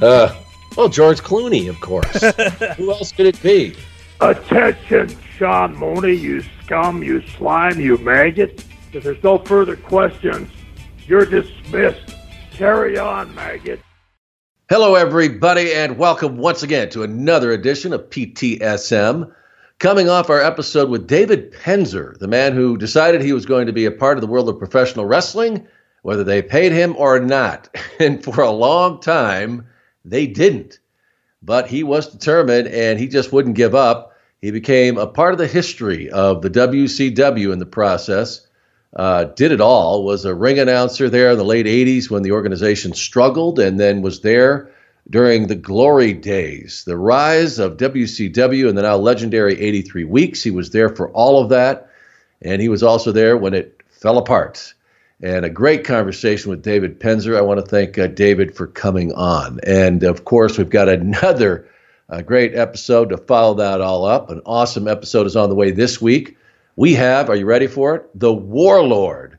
uh, well, George Clooney, of course. Who else could it be? Attention, Sean Mooney, you scum, you slime, you maggot. If there's no further questions, you're dismissed. Carry on, maggot. Hello, everybody, and welcome once again to another edition of PTSM. Coming off our episode with David Penzer, the man who decided he was going to be a part of the world of professional wrestling, whether they paid him or not. And for a long time, they didn't. But he was determined and he just wouldn't give up. He became a part of the history of the WCW in the process. Uh, did it all, was a ring announcer there in the late 80s when the organization struggled, and then was there during the glory days, the rise of WCW and the now legendary 83 weeks. He was there for all of that, and he was also there when it fell apart. And a great conversation with David Penzer. I want to thank uh, David for coming on. And of course, we've got another uh, great episode to follow that all up. An awesome episode is on the way this week. We have, are you ready for it? The Warlord.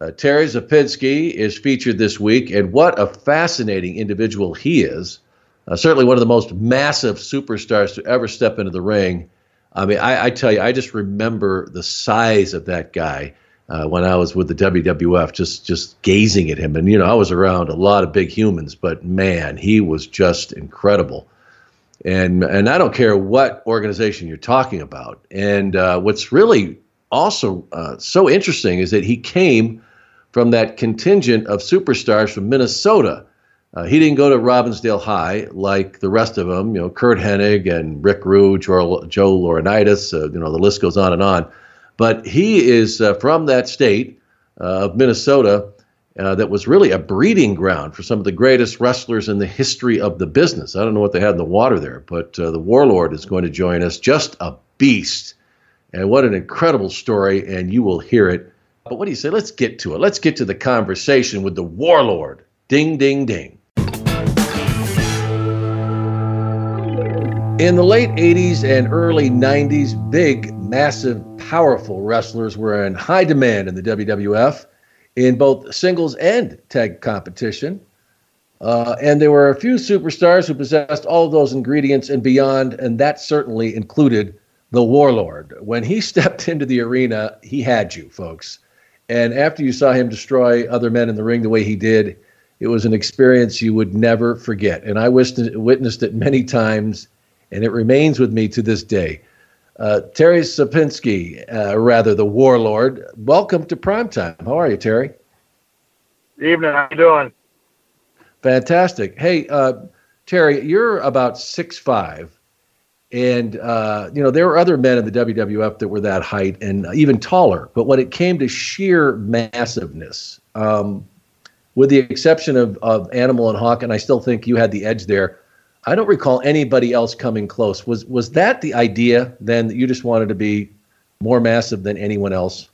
Uh, Terry Szopinski is featured this week, and what a fascinating individual he is. Uh, certainly one of the most massive superstars to ever step into the ring. I mean, I, I tell you, I just remember the size of that guy uh, when I was with the WWF, just just gazing at him. And you know, I was around a lot of big humans, but man, he was just incredible. And and I don't care what organization you're talking about. And uh, what's really also uh, so interesting is that he came from that contingent of superstars from Minnesota. Uh, he didn't go to Robbinsdale High like the rest of them, you know, Curt Hennig and Rick Rude, Joe, Joe Laurinaitis, uh, you know, the list goes on and on. But he is uh, from that state uh, of Minnesota uh, that was really a breeding ground for some of the greatest wrestlers in the history of the business. I don't know what they had in the water there, but uh, the Warlord is going to join us. Just a beast. And what an incredible story, and you will hear it but what do you say? Let's get to it. Let's get to the conversation with the warlord. Ding, ding, ding. In the late 80s and early 90s, big, massive, powerful wrestlers were in high demand in the WWF in both singles and tag competition. Uh, and there were a few superstars who possessed all of those ingredients and beyond, and that certainly included the Warlord. When he stepped into the arena, he had you, folks. And after you saw him destroy other men in the ring the way he did, it was an experience you would never forget. And I witnessed it many times, and it remains with me to this day. Uh, Terry Szopinski, uh, rather the warlord, welcome to Primetime. How are you, Terry? Evening. How are you doing? Fantastic. Hey, uh, Terry, you're about six five. And, uh, you know, there were other men in the WWF that were that height and even taller. But when it came to sheer massiveness, um, with the exception of, of Animal and Hawk, and I still think you had the edge there, I don't recall anybody else coming close. Was was that the idea then that you just wanted to be more massive than anyone else?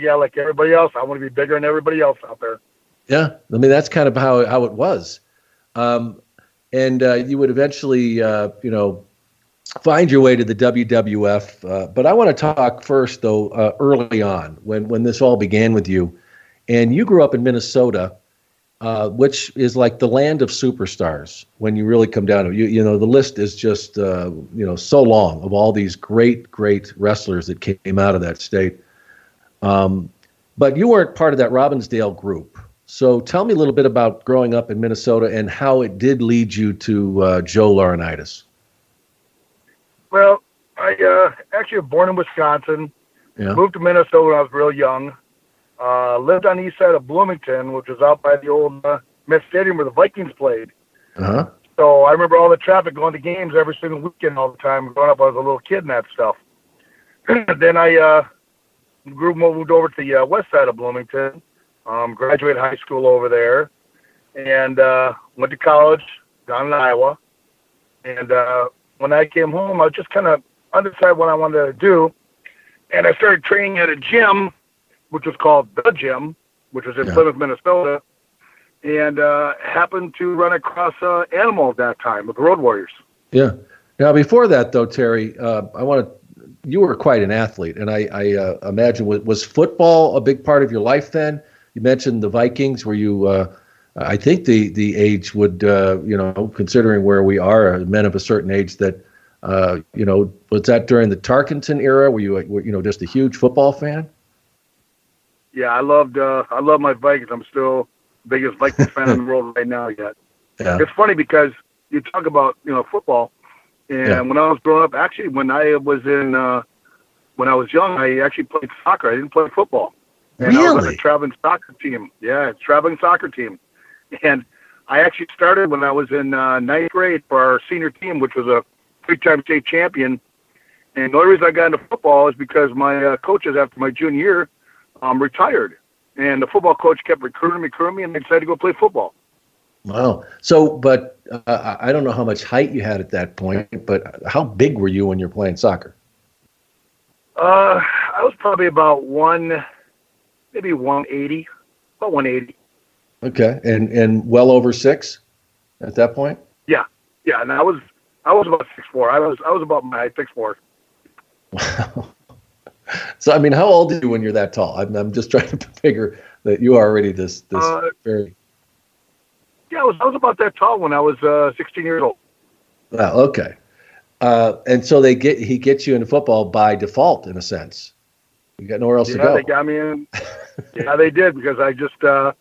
Yeah, like everybody else. I want to be bigger than everybody else out there. Yeah, I mean that's kind of how how it was. Um, and uh, you would eventually, uh, you know, find your way to the WWF. Uh, but I want to talk first, though, uh, early on when when this all began with you, and you grew up in Minnesota, uh, which is like the land of superstars. When you really come down to it, you, you know, the list is just uh, you know so long of all these great great wrestlers that came out of that state. Um, but you weren't part of that Robbinsdale group. So tell me a little bit about growing up in Minnesota and how it did lead you to uh, Joe Laurinaitis. Well, I uh, actually was born in Wisconsin. Yeah. Moved to Minnesota when I was real young. Uh, lived on the east side of Bloomington, which was out by the old uh, Met Stadium where the Vikings played. Uh huh. So I remember all the traffic going to games every single weekend all the time. Growing up, I was a little kid and that stuff. then I uh, grew moved over to the uh, west side of Bloomington. Um, graduated high school over there, and uh, went to college down in Iowa. And uh, when I came home, I was just kind of undecided what I wanted to do, and I started training at a gym, which was called the Gym, which was in Yeah. Plymouth, Minnesota, and uh, happened to run across uh, Animal at that time with the Road Warriors. Yeah. Now, before that, though, Terry, uh, I want to. You were quite an athlete, and I, I uh, imagine was, was football a big part of your life then? You mentioned the Vikings. Were you? Uh, I think the the age would, uh, you know, considering where we are, men of a certain age, that, uh, you know, was that during the Tarkenton era? Were you, were, you know, just a huge football fan? Yeah, I loved uh, I love my Vikings. I'm still biggest Vikings fan in the world right now. Yet Yeah. it's funny because you talk about you know football, and Yeah. when I was growing up, actually when I was in uh, when I was young, I actually played soccer. I didn't play football. And I was on a Really? traveling soccer team. Yeah, traveling soccer team. And I actually started when I was in uh, ninth grade for our senior team, which was a three-time state champion. And the only reason I got into football is because my uh, coaches after my junior year um, retired, and the football coach kept recruiting me, recruiting me, and I decided to go play football. Wow. So, but uh, I don't know how much height you had at that point, but how big were you when you're playing soccer? Uh, I was probably about one, maybe 180, about 180. Okay, and and well over six at that point. Yeah, yeah. And I was, I was about six four. I was, I was about my six four. Wow. So I mean, how old are you when you're that tall? I'm, I'm just trying to figure that you are already this this Uh, very. Yeah, I was, I was about that tall when I was uh, 16 years old. Wow. Okay. Uh, and so they get he gets you into football by default in a sense. You got nowhere else to yeah, go. they got me in. yeah, they did because I just, uh,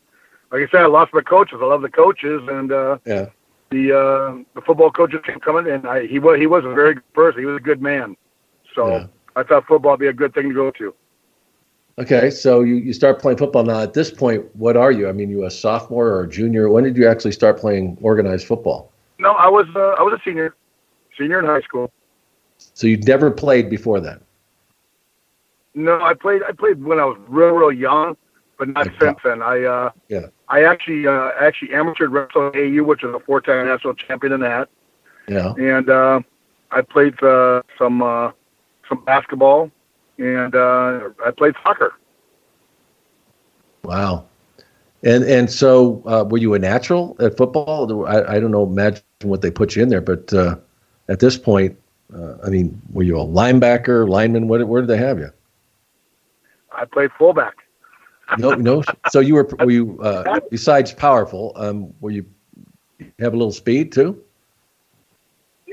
like I said, I lost my coaches. I love the coaches, and uh, Yeah. the uh, the football coaches kept coming, and I, he was he was a very good person. He was a good man. So Yeah. I thought football would be a good thing to go to. Okay. So you, you start playing football now. At this point, what are you? I mean, you a sophomore or a junior? When did you actually start playing organized football? No, I was uh, I was a senior, senior in high school. So you'd never played before then. No, I played I played when I was real real young, but not Like since then. I uh, Yeah. I actually uh, actually amateur wrestled AU, which is a four time national champion in that, Yeah. and uh, I played uh, some uh, some basketball, and uh, I played soccer. Wow. And and so uh, were you a natural at football? I, I don't know, imagine what they put you in there, but uh, at this point, uh, I mean, were you a linebacker, lineman? What, where did they have you? I played fullback. No, no. So you were were you uh, besides powerful? Um, were you have a little speed too?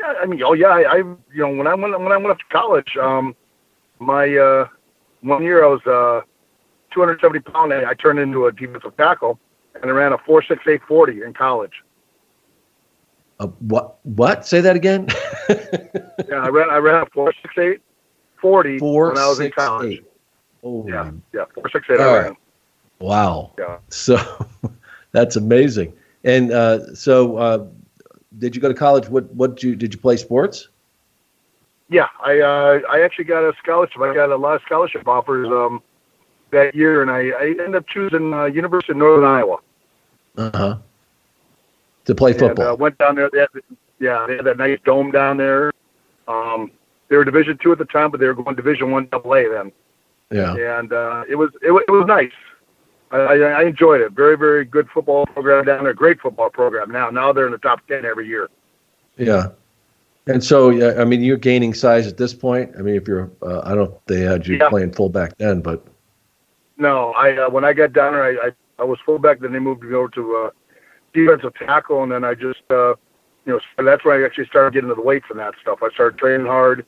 Yeah, I mean, oh yeah, I, I you know when I went when I went up to college, um, my uh, one year I was uh, 270 pound. I, I turned into a defensive tackle, and I ran a four six eight forty in college. Uh, what? What? Say that again. Yeah, I ran I ran a four six eight forty Four when I was in college. eight. Oh, Yeah, yeah, four six eight. All I right. ran. wow. Yeah. So that's amazing. And uh, so, uh, did you go to college? What? What did you did you play sports? Yeah, I uh, I actually got a scholarship. I got a lot of scholarship offers um, that year, and I, I ended up choosing uh, University of Northern Iowa. Uh huh. To play football. And, uh, went down there. They had, yeah, they had that nice dome down there. Um, they were Division two at the time, but they were going Division one Double A then. yeah. And uh, it was it, it was nice. I, I, enjoyed it. Very very good football program down there. Great football program now. Now they're in the top ten every year. Yeah. And so, yeah, I mean, you're gaining size at this point. I mean, if you're, uh, I don't know if they had you Yeah. playing fullback then, but No, I uh, when I got down there, I, I I was fullback. Then they moved me over to uh, defensive tackle, and then I just uh, you know so that's when I actually started getting into the weights and that stuff. I started training hard,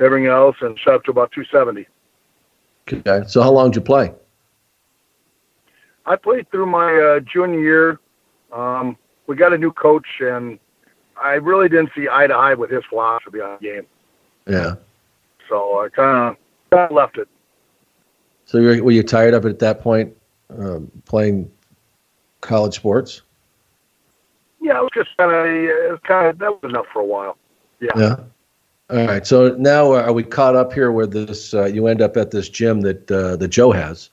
everything else, and shot up to about 270. okay. So, how long did you play? I played through my uh, junior year. Um, we got a new coach, and I really didn't see eye to eye with his philosophy on the game. Yeah. So I kind of left it. So were, were you tired of it at that point, um, playing college sports? Yeah, it was just kind of, it was kind of, that was enough for a while. Yeah. Yeah. All right. So now uh, are we caught up here where this uh, you end up at this gym that uh, that Joe has,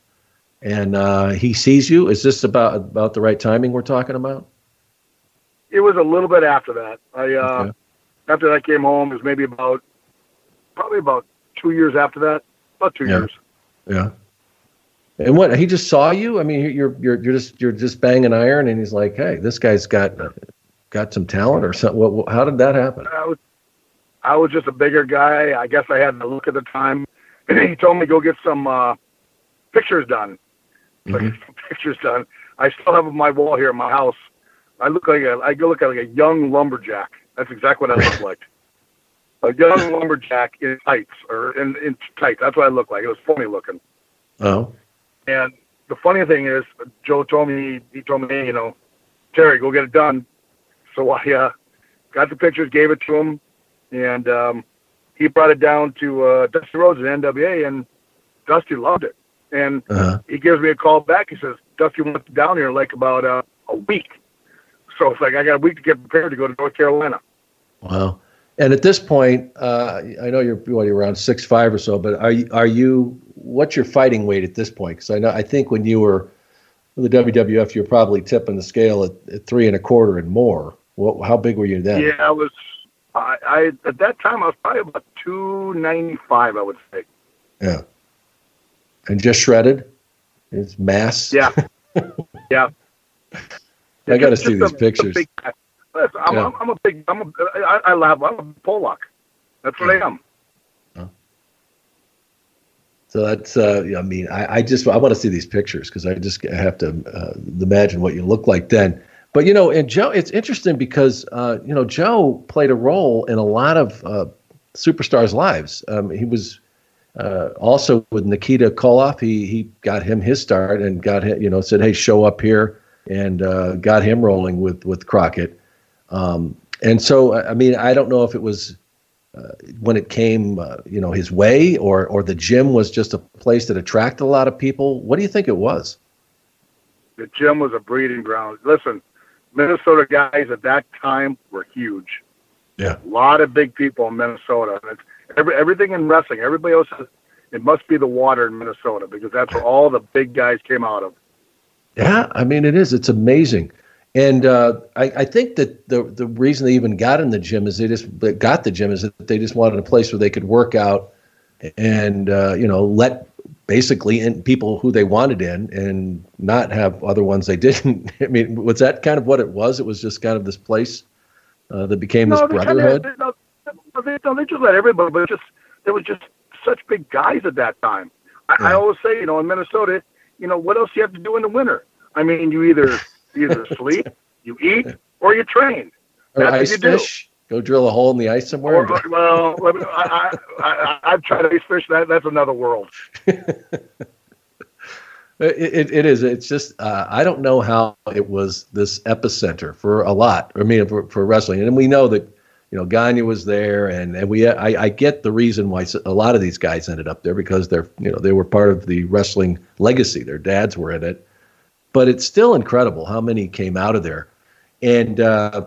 and uh, he sees you? Is this about about the right timing we're talking about? It was a little bit after that. I uh, Okay. after I came home, it was maybe about probably about two years after that. About two Yeah. years. Yeah. And what he just saw you? I mean, you're you're you're just you're just banging iron, and he's like, "Hey, this guy's got got some talent or something." What, how did that happen? I was I was just a bigger guy. I guess I had the look at the time. he told me to go get some uh, pictures done. Get pictures done. I still have on my wall here in my house. I look like a I look like a young lumberjack. That's exactly what I look like. A young lumberjack in tights or in, in tights. That's what I look like. It was funny looking. Oh, And the funny thing is, Joe told me he told me, hey, you know, Terry, go get it done. So I uh, got the pictures, gave it to him, and um, he brought it down to uh, Dusty Rhodes at NWA, and Dusty loved it. And uh-huh. he gives me a call back. He says, Dusty went down here in like about uh, a week. So it's like I got a week to get prepared to go to North Carolina. wow. And at this point, uh, I know you're what, you're around six five or so, but are you are you what's your fighting weight at this point? Because I know I think when you were in the WWF, you're probably tipping the scale at, at three and a quarter and more. What, how big were you then? Yeah, I was. I, I at that time I was probably about two ninety five. I would say. Yeah. And just shredded? It's mass? Yeah. yeah. I got to see these a- a pictures. big I'm, Yeah. I'm, I'm a big. I'm a. I, I laugh. I'm a Pollock. That's what I am. So that's, uh, I mean, I, I just, I want to see these pictures because I just have to uh, imagine what you look like then. But, you know, and Joe, it's interesting because, uh, you know, Joe played a role in a lot of uh, superstars' lives. Um, he was uh, also with Nikita Koloff. He, he got him his start and got him, you know, said, hey, show up here and uh, got him rolling with, with Crockett. Um, and so, I mean, I don't know if it was uh, when it came, uh, you know, his way, or or the gym was just a place that attracted a lot of people. What do you think it was? The gym was a breeding ground. Listen, Minnesota guys at that time were huge. Yeah. A lot of big people in Minnesota. And it's every, everything in wrestling, everybody else it must be the water in Minnesota because that's where all the big guys came out of. Yeah, I mean, it is. It's amazing. And uh, I, I think that the the reason they even got in the gym is they just got the gym is that they just wanted a place where they could work out and uh, you know let basically in people who they wanted in and not have other ones they didn't. I mean, was that kind of what it was? It was just kind of this place uh, that became this they kinda- brotherhood. no, they, no, they just let everybody, but just there was just such big guys at that time. I, I always say, you know, in Minnesota, you know, what else do you have to do in the winter? I mean, you either you either sleep, you eat, or you train. Or That's what ice you do. fish. Go drill a hole in the ice somewhere. Or, or- well, I, I, I, I've tried ice fish. That that's another world. It, it, it is. It's just uh, I don't know how it was this epicenter for a lot. I mean, for, for wrestling, and we know that you know Gagne was there, and and we I, I get the reason why a lot of these guys ended up there because they're you know they were part of the wrestling legacy. Their dads were in it, but it's still incredible how many came out of there. And uh,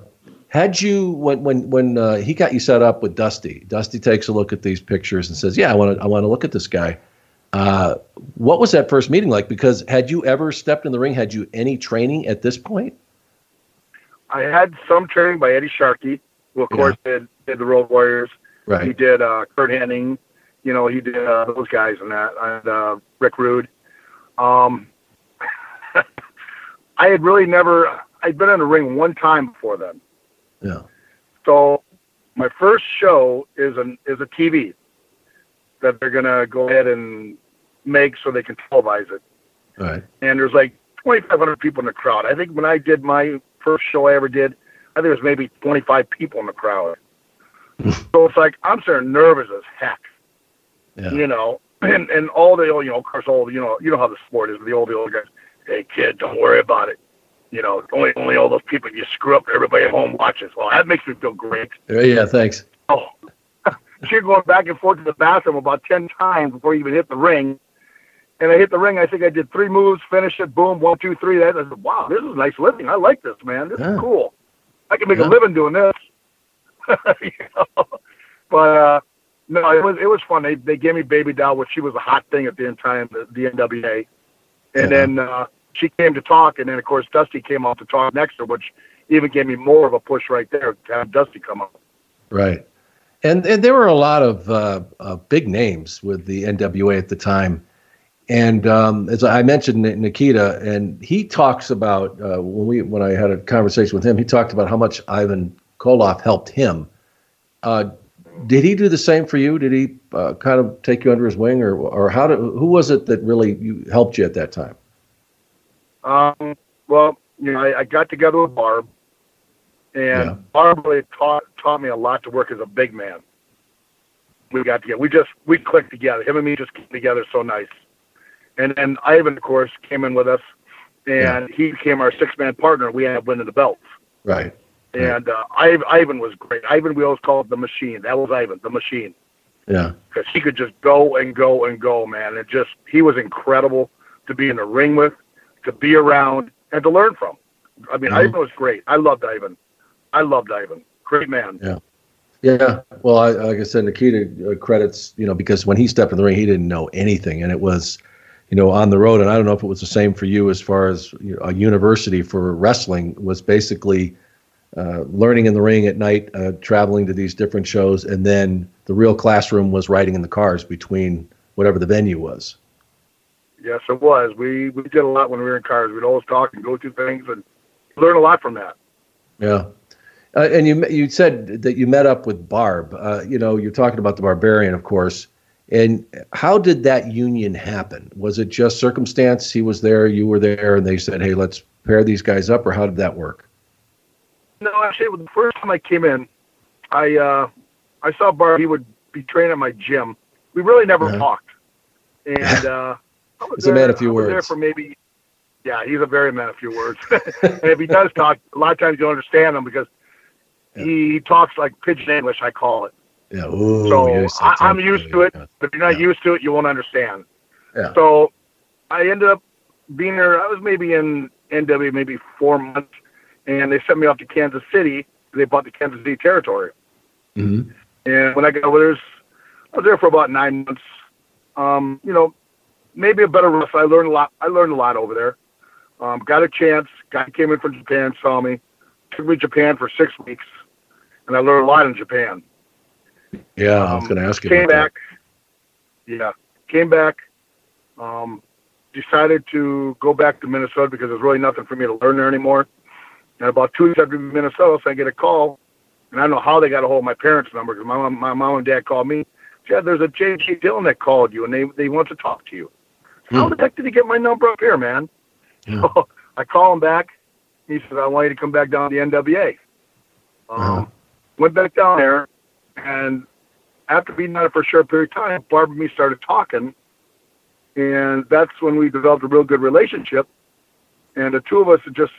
had you when when when uh, he got you set up with Dusty, Dusty takes a look at these pictures and says, "Yeah, I want to I want to look at this guy." Uh, what was that first meeting like? Because had you ever stepped in the ring? Had you any training at this point? I had some training by Eddie Sharkey, who of course did did the Road Warriors. Right. He did uh, Curt Hennig. You know, he did uh, those guys and that, and uh, Rick Rude. Um, I had really never. I'd been in the ring one time before then. Yeah. So my first show is an is a TV that they're gonna go ahead and make so they can televise it. All right. And there's like 2,500 people in the crowd. I think when I did my first show I ever did, I think there was maybe 25 people in the crowd. so it's like I'm sort of nervous as heck, Yeah. you know. And and all the old, you know, of course, all the, you know, you know how the sport is. With the old the old guys, hey kid, don't worry about it. You know, only only all those people you screw up, everybody at home watches. Well, that makes me feel great. Uh, yeah. Thanks. Oh, was going back and forth to the bathroom about ten times before you even hit the ring. And I hit the ring. I think I did three moves, finished it, boom, one, two, three. That I said, "Wow, this is nice living. I like this, man. This Yeah. is cool. I can make Yeah. a living doing this." You know? But uh, no, it was it was fun. They they gave me Baby Doll, which she was a hot thing at the time, the, the NWA. And Yeah. then uh, she came to talk, and then of course Dusty came out to talk next to her, which even gave me more of a push right there to have Dusty come up. Right. And, and there were a lot of uh, uh, big names with the NWA at the time. And um, as I mentioned, Nikita, and he talks about uh, when we when I had a conversation with him, he talked about how much Ivan Koloff helped him. Uh, did he do the same for you? Did he uh, kind of take you under his wing, or or how did who was it that really you, helped you at that time? Um, well, you know, I, I got together with Barb, and Yeah. Barb really taught taught me a lot to work as a big man. We got together. We just we clicked together. Him and me just came together so nice. And then Ivan, of course, came in with us, and he became our six man partner. We ended up winning the belts. Right. And uh, Ivan, Ivan was great. Ivan, we always called the machine. That was Ivan, the machine, Yeah. because he could just go and go and go, man. It just he was incredible to be in the ring with, to be around, and to learn from. I mean, Mhm. Ivan was great. I loved Ivan. I loved Ivan. Great man. Yeah. Yeah. Well, I, like I said, Nikita uh, credits, you know, because when he stepped in the ring, he didn't know anything. And it was, you know, on the road. And I don't know if it was the same for you as far as you know, a university for wrestling was basically uh, learning in the ring at night, uh, traveling to these different shows. And then the real classroom was riding in the cars between whatever the venue was. Yes, it was. We we did a lot when we were in cars. We'd always talk and go through things and learn a lot from that. Yeah. Uh, and you you said that you met up with Barb. Uh, you know, you're talking about the Barbarian, of course. And how did that union happen? Was it just circumstance? He was there, you were there, and they said, "Hey, let's pair these guys up," or how did that work? No, actually, the first time I came in, I uh, I saw Barb. He would be training at my gym. We really never Uh-huh. talked, and uh, I was He's a man of few I was There words. for maybe, yeah, he's a very man of few words. and if he does talk, a lot of times you don't understand him because he, he talks like pidgin English. I call it. Yeah. Ooh, so yes, I, I'm used to it. But if you're not used to it, you won't understand. Yeah. So I ended up being there. I was maybe in NW maybe four months, and they sent me off to Kansas City. They bought the Kansas City territory. Mm-hmm. And when I got over there, I was there for about nine months. Um, you know, maybe a better wrestler. I learned a lot. I learned a lot over there. Um, got a chance. Guy came in from Japan, saw me, took me to Japan for six weeks, and I learned a lot in Japan. Yeah, I was going to ask you. Came back. Yeah, came back. Um, decided to go back to Minnesota because there's really nothing for me to learn there anymore. And about two weeks after Minnesota, so I get a call, and I don't know how they got a hold of my parents' number because my mom, my mom and dad called me. Chad, there's a J.J. Dillon that called you, and they they want to talk to you. How the heck did he get my number up here, man? So I call him back. He says, I want you to come back down to the NWA. Um, Went back down there, and after being on it for a short period of time, Barb and me started talking, and that's when we developed a real good relationship. And the two of us, just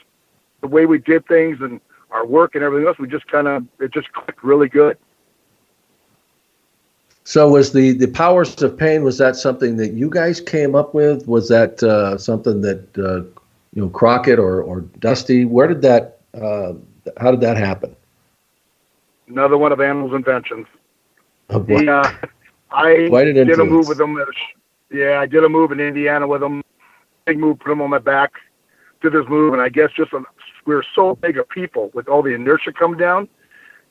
the way we did things and our work and everything else, we just kind of it just clicked really good. So was the the powers of pain? Was that something that you guys came up with? Was that uh, something that uh, you know Crockett or or Dusty? Where did that? Uh, how did that happen? Another one of Animal's inventions. Oh, boy. He, uh, I did a move with him. At a, sh- yeah, I did a move in Indiana with him. Big move, put him on my back. Did this move, and I guess just on, we were so big of people with all the inertia coming down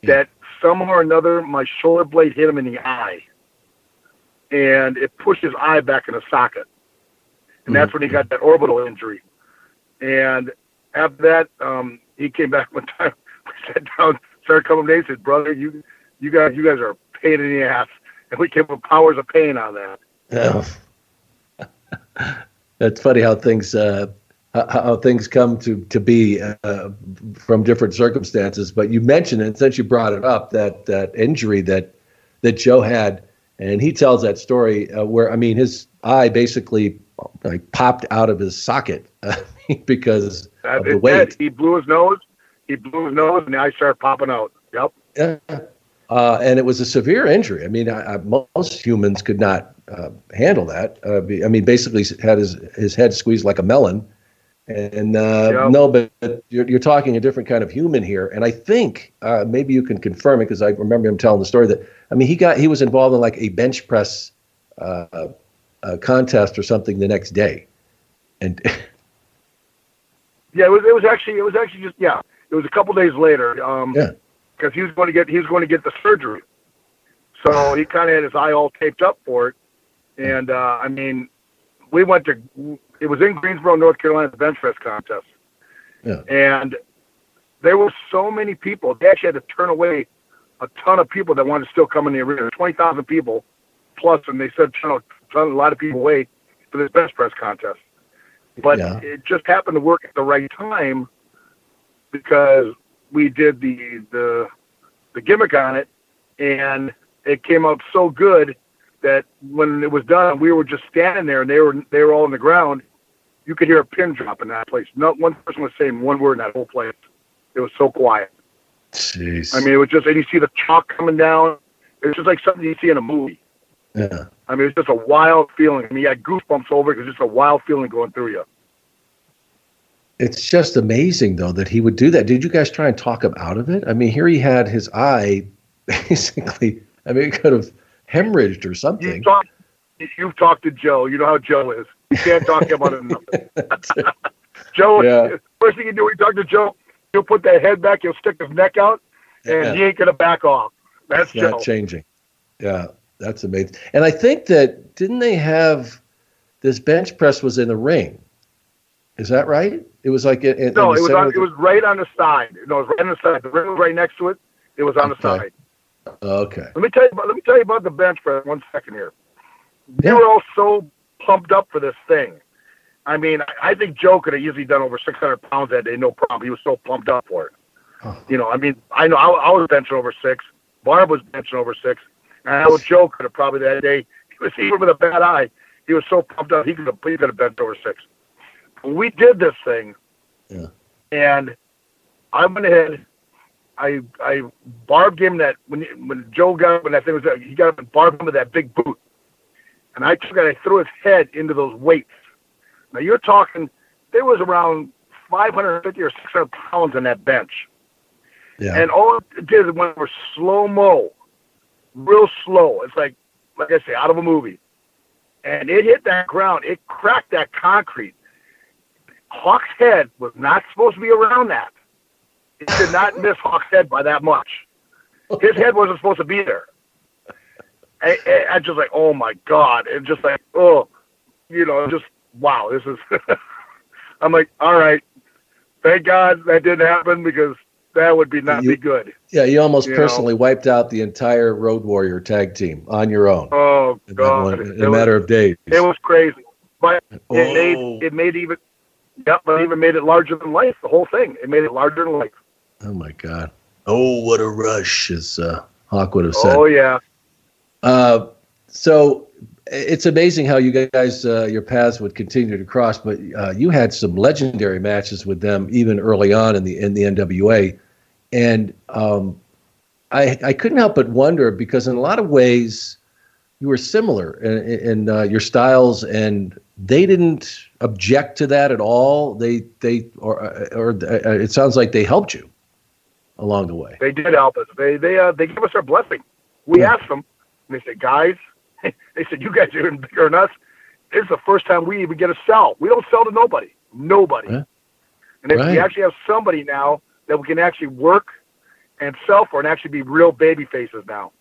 that somehow or another my shoulder blade hit him in the eye, and it pushed his eye back in a socket, and that's when he got that orbital injury. And after that, um, he came back one time. We sat down, started coming days. Said, "Brother, you, you guys, you guys are a pain in the ass," and we came with powers of pain on that. Yeah. That's funny how things uh, how, how things come to to be uh, from different circumstances. But you mentioned it since you brought it up that that injury that that Joe had, and he tells that story uh, where I mean his eye basically like popped out of his socket because That of the weight. it. He blew his nose. He blew his nose, and the eye started popping out. Yep. Yeah. uh, and it was a severe injury. I mean, I, I, most humans could not uh, handle that. Uh, be, I mean, basically had his his head squeezed like a melon. And uh, Yeah. no, but, you're, you're talking a different kind of human here. And I think uh, maybe you can confirm it because I remember him telling the story that I mean he got he was involved in like a bench press uh, uh, contest or something the next day, and Yeah, it was. It was actually. It was actually just. Yeah, it was a couple days later. Um, Yeah. Because he was going to get. He was going to get the surgery. So he kind of had his eye all taped up for it, and uh, I mean, we went to. It was in Greensboro, North Carolina, the bench press contest, yeah, and there were so many people. They actually had to turn away a ton of people that wanted to still come in the arena. Twenty thousand people plus, and they said turn a, a lot of people away for this bench press contest. But Yeah. it just happened to work at the right time because we did the the the gimmick on it, and it came out so good that when it was done, we were just standing there, and they were they were all on the ground. You could hear a pin drop in that place. Not one person was saying one word in that whole place. It was so quiet. jeez, I mean, it was just, and you see the chalk coming down. It's just like something you see in a movie. yeah. I mean, it's just a wild feeling. I mean, you had goosebumps over it because it's just a wild feeling going through you. It's just amazing though that he would do that. Did you guys try and talk him out of it? I mean, here he had his eye basically. I mean, it could have hemorrhaged or something. talk, you've talked to Joe. You know how Joe is. You can't talk him out of nothing. Joe, Yeah. first thing you do when you talk to Joe, he'll put that head back, he'll stick his neck out, and Yeah. he ain't gonna back off. That's Joe. changing. Yeah, that's amazing. And I think that didn't they have this bench press was in the ring? Is that right? It was like in, in No, the it was on, it was right on the side. No, it was right on the side. The ring was right next to it. It was on the Okay. side. okay. Let me tell you. About, let me tell you about the bench press. One second here. Yeah. Were all so pumped up for this thing. I mean, I, think Joe could have easily done over 600 pounds that day, no problem. He was so pumped up for it. Oh. You know, I mean, I know I, I was benching over six. Barb was benching over six. And I know Joe could have probably that day. He was even with a bad eye. He was so pumped up. He could have he could have benched over six. We did this thing. Yeah. And I went ahead. I I Barb gave him that when when Joe got up and that thing was he got up and barbed him with that big boot, and I took it. I threw his head into those weights. Now you're talking there was around 550 or 600 pounds on that bench, Yeah. and all it did is went for slow mo, real slow. It's like like I say out of a movie, and it hit that ground. It cracked that concrete. Hawk's head was not supposed to be around that. It did not miss Hawk's head by that much. His head wasn't supposed to be there. I, I, I just like, oh my god, and just like, oh, you know, just wow, this is. I'm like, all right, thank God that didn't happen because that would be not You- be good. yeah, you almost you personally wiped out the entire Road Warrior tag team on your own Oh God, one- it, in a was, matter of days. it was crazy, but it Oh. made it made even. Yep, but even made it larger than life. The whole thing, it made it larger than life. Oh my God. Oh, what a rush, as uh, Hawk would have said. Oh yeah. Uh, so it's amazing how you guys, uh, your paths would continue to cross. But uh, you had some legendary matches with them even early on in the in the NWA, and um, I I couldn't help but wonder because in a lot of ways you were similar in, in uh, your styles, and they didn't object to that at all. They they or or uh, it sounds like they helped you along the way. They did help us. They they uh, they gave us our blessing. We Yeah. asked them, and they said, guys, they said, you guys are even bigger than us. This is the first time we even get a sell. We don't sell to nobody, nobody. And if Right. we actually have somebody now that we can actually work and sell for, and actually be real baby faces now.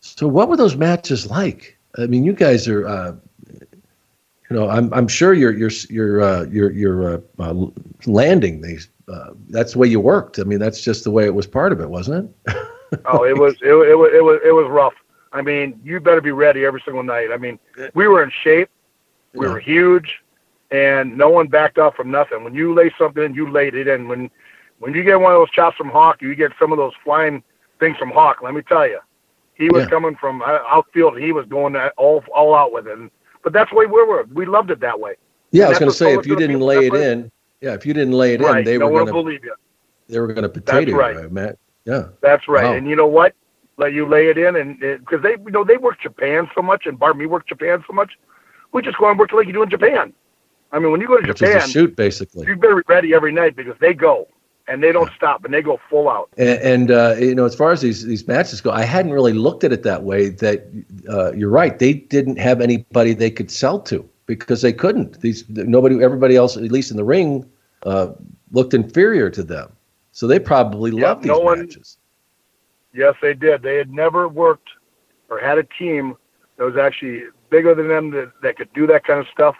So what were those matches like? I mean, you guys are, uh, you know, I'm I'm sure you're you're you're uh, you're you're uh, uh, landing these. Uh, that's the way you worked. I mean, that's just the way it was part of it, wasn't it? Oh, it was it, it was it was it was rough. I mean, you better be ready every single night. I mean, we were in shape, we Yeah. were huge, and no one backed off from nothing. When you lay something in, you laid it in. When when you get one of those chops from Hawk, you get some of those flying things from Hawk. Let me tell you, he was Yeah. coming from uh, outfield. He was going all all out with it. And, but that's the way we were. We loved it that way. Yeah, I was going to say if you didn't lay it way. in, yeah, if you didn't lay it right? in, they no were going to believe you. they were going to potato right. you, Matt. Yeah. That's right. Wow. And you know what? Let you lay it in, and because they, you know, they work Japan so much, and Barb me work Japan so much. We just go and work like you do in Japan. I mean, when you go to Which Japan, shoot, basically. you better be ready every night because they go and they don't stop and they go full out. And, and uh, you know, as far as these these matches go, I hadn't really looked at it that way. That uh, you're right; they didn't have anybody they could sell to because they couldn't. These nobody, everybody else, at least in the ring, uh, looked inferior to them. So they probably Yeah, loved these no one- matches. Yes, they did. They had never worked or had a team that was actually bigger than them that, that could do that kind of stuff.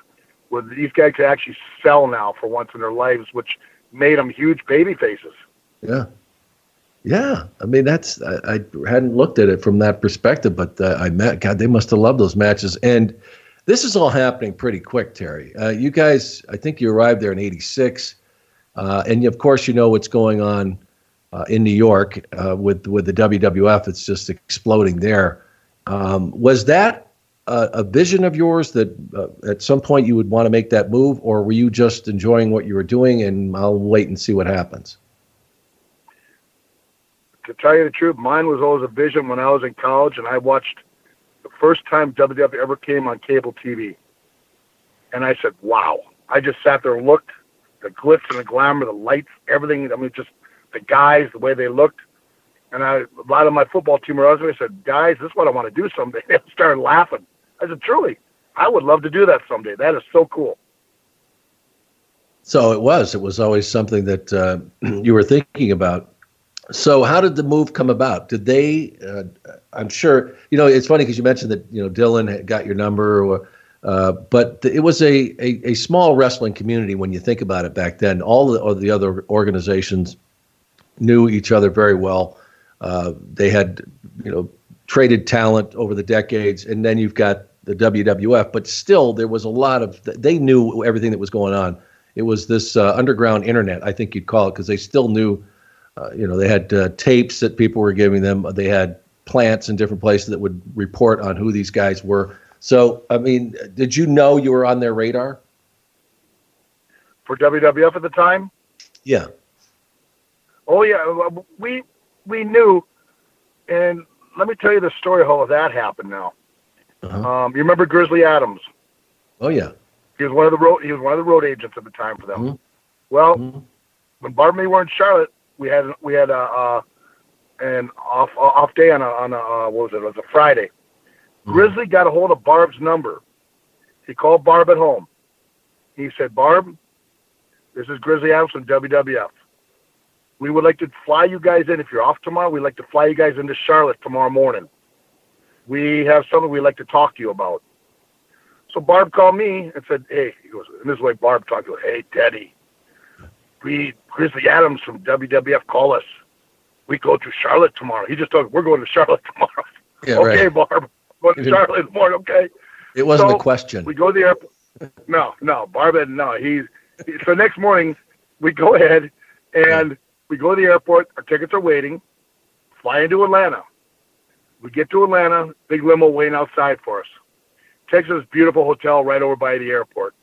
Where these guys could actually sell now for once in their lives, which made them huge baby faces. Yeah. Yeah, I mean that's I, I hadn't looked at it from that perspective, but uh, I met God. They must have loved those matches, and this is all happening pretty quick, Terry. Uh, you guys, I think you arrived there in '86, uh, and of course you know what's going on uh, in New York uh, with with the WWF. It's just exploding there. Um, was that a, a vision of yours that uh, at some point you would want to make that move, or were you just enjoying what you were doing and I'll wait and see what happens? To tell you the truth, mine was always a vision when I was in college, and I watched the first time WWF ever came on cable TV. And I said, "Wow!" I just sat there and looked, the glitz and the glamour, the lights, everything. I mean, just the guys, the way they looked. And I, a lot of my football team were I said, "Guys, this is what I want to do someday." They started laughing. I said, "Truly, I would love to do that someday. That is so cool." So it was. It was always something that uh, you were thinking about. So how did the move come about? Did they? Uh, I'm sure. You know, it's funny because you mentioned that you know Dillon got your number, or, uh, but it was a, a a small wrestling community when you think about it back then. All the, all the other organizations knew each other very well. Uh, they had you know traded talent over the decades, and then you've got the WWF. But still, there was a lot of they knew everything that was going on. It was this uh, underground internet, I think you'd call it, because they still knew. Uh, you know, they had uh, tapes that people were giving them. They had plants in different places that would report on who these guys were. So, I mean, did you know you were on their radar? For WWF at the time, Yeah. Oh yeah, we we knew, and let me tell you the story how that happened. Now, Uh-huh. um, you remember Grizzly Adams? Oh yeah. He was one of the road. He was one of the road agents at the time for them. Mhm. Well, Mhm. when Barb and me were in Charlotte, we had we had a uh, an off off day on a on a uh, what was it? It was a Friday. Grizzly got a hold of Barb's number. He called Barb at home. He said, "Barb, this is Grizzly Adams from WWF. We would like to fly you guys in. If you're off tomorrow, we'd like to fly you guys into Charlotte tomorrow morning. We have something we'd like to talk to you about." So Barb called me and said, "Hey," he goes, and this is the way Barb talked to her. Hey, Teddy, we Grizzly Adams from WWF call us. We go to Charlotte tomorrow. He just told we're going to Charlotte tomorrow. Yeah, okay, right. Barb, going to Charlotte morning. Okay. It wasn't So, a question. We go to the airport. No, no, Barb had no. He's he, so next morning we go ahead and we go to the airport. Our tickets are waiting. Fly into Atlanta. We get to Atlanta. Big limo waiting outside for us. Takes us beautiful hotel right over by the airport.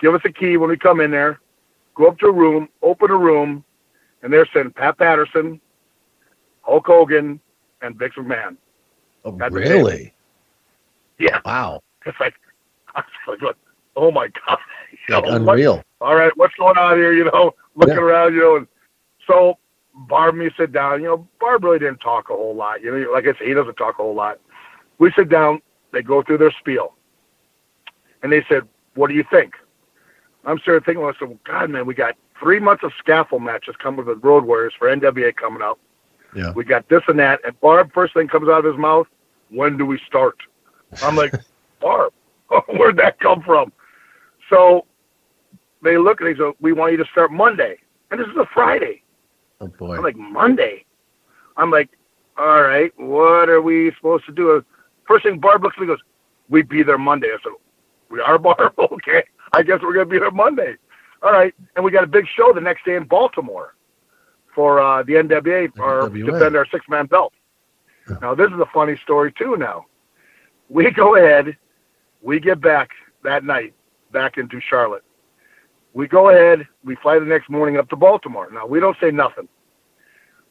Give us a key when we come in there. Go up to a room. Open a room, and they're sitting Pat Patterson, Hulk Hogan, and Vince McMahon. Oh, really? Yeah. Wow. It's like, like, oh my god, You know, what- unreal. all right, what's going on here? You know, looking Yeah. around, you know, and so Barb and me sit down. You know, Barb really didn't talk a whole lot. You know, like I said, he doesn't talk a whole lot. We sit down. They go through their spiel, and they said, "What do you think?" I'm sort of thinking, well, I said, well, God, man, we got three months of scaffold matches coming with Road Warriors for NWA coming up. Yeah. We got this and that. And Barb, first thing comes out of his mouth, when do we start? I'm like, Barb, where'd that come from? So they look at me and they go, we want you to start Monday. And this is a Friday. Oh boy. I'm like, Monday? I'm like, all right, what are we supposed to do? First thing Barb looks at me and goes, we'd be there Monday. I said, we are Barb? okay. I guess we're going to be there Monday. All right. And we got a big show the next day in Baltimore for uh, the NWA or NWA. defend our six man belt. Now, this is a funny story, too, now. We go ahead, we get back that night, back into Charlotte. We go ahead, we fly the next morning up to Baltimore. Now, we don't say nothing.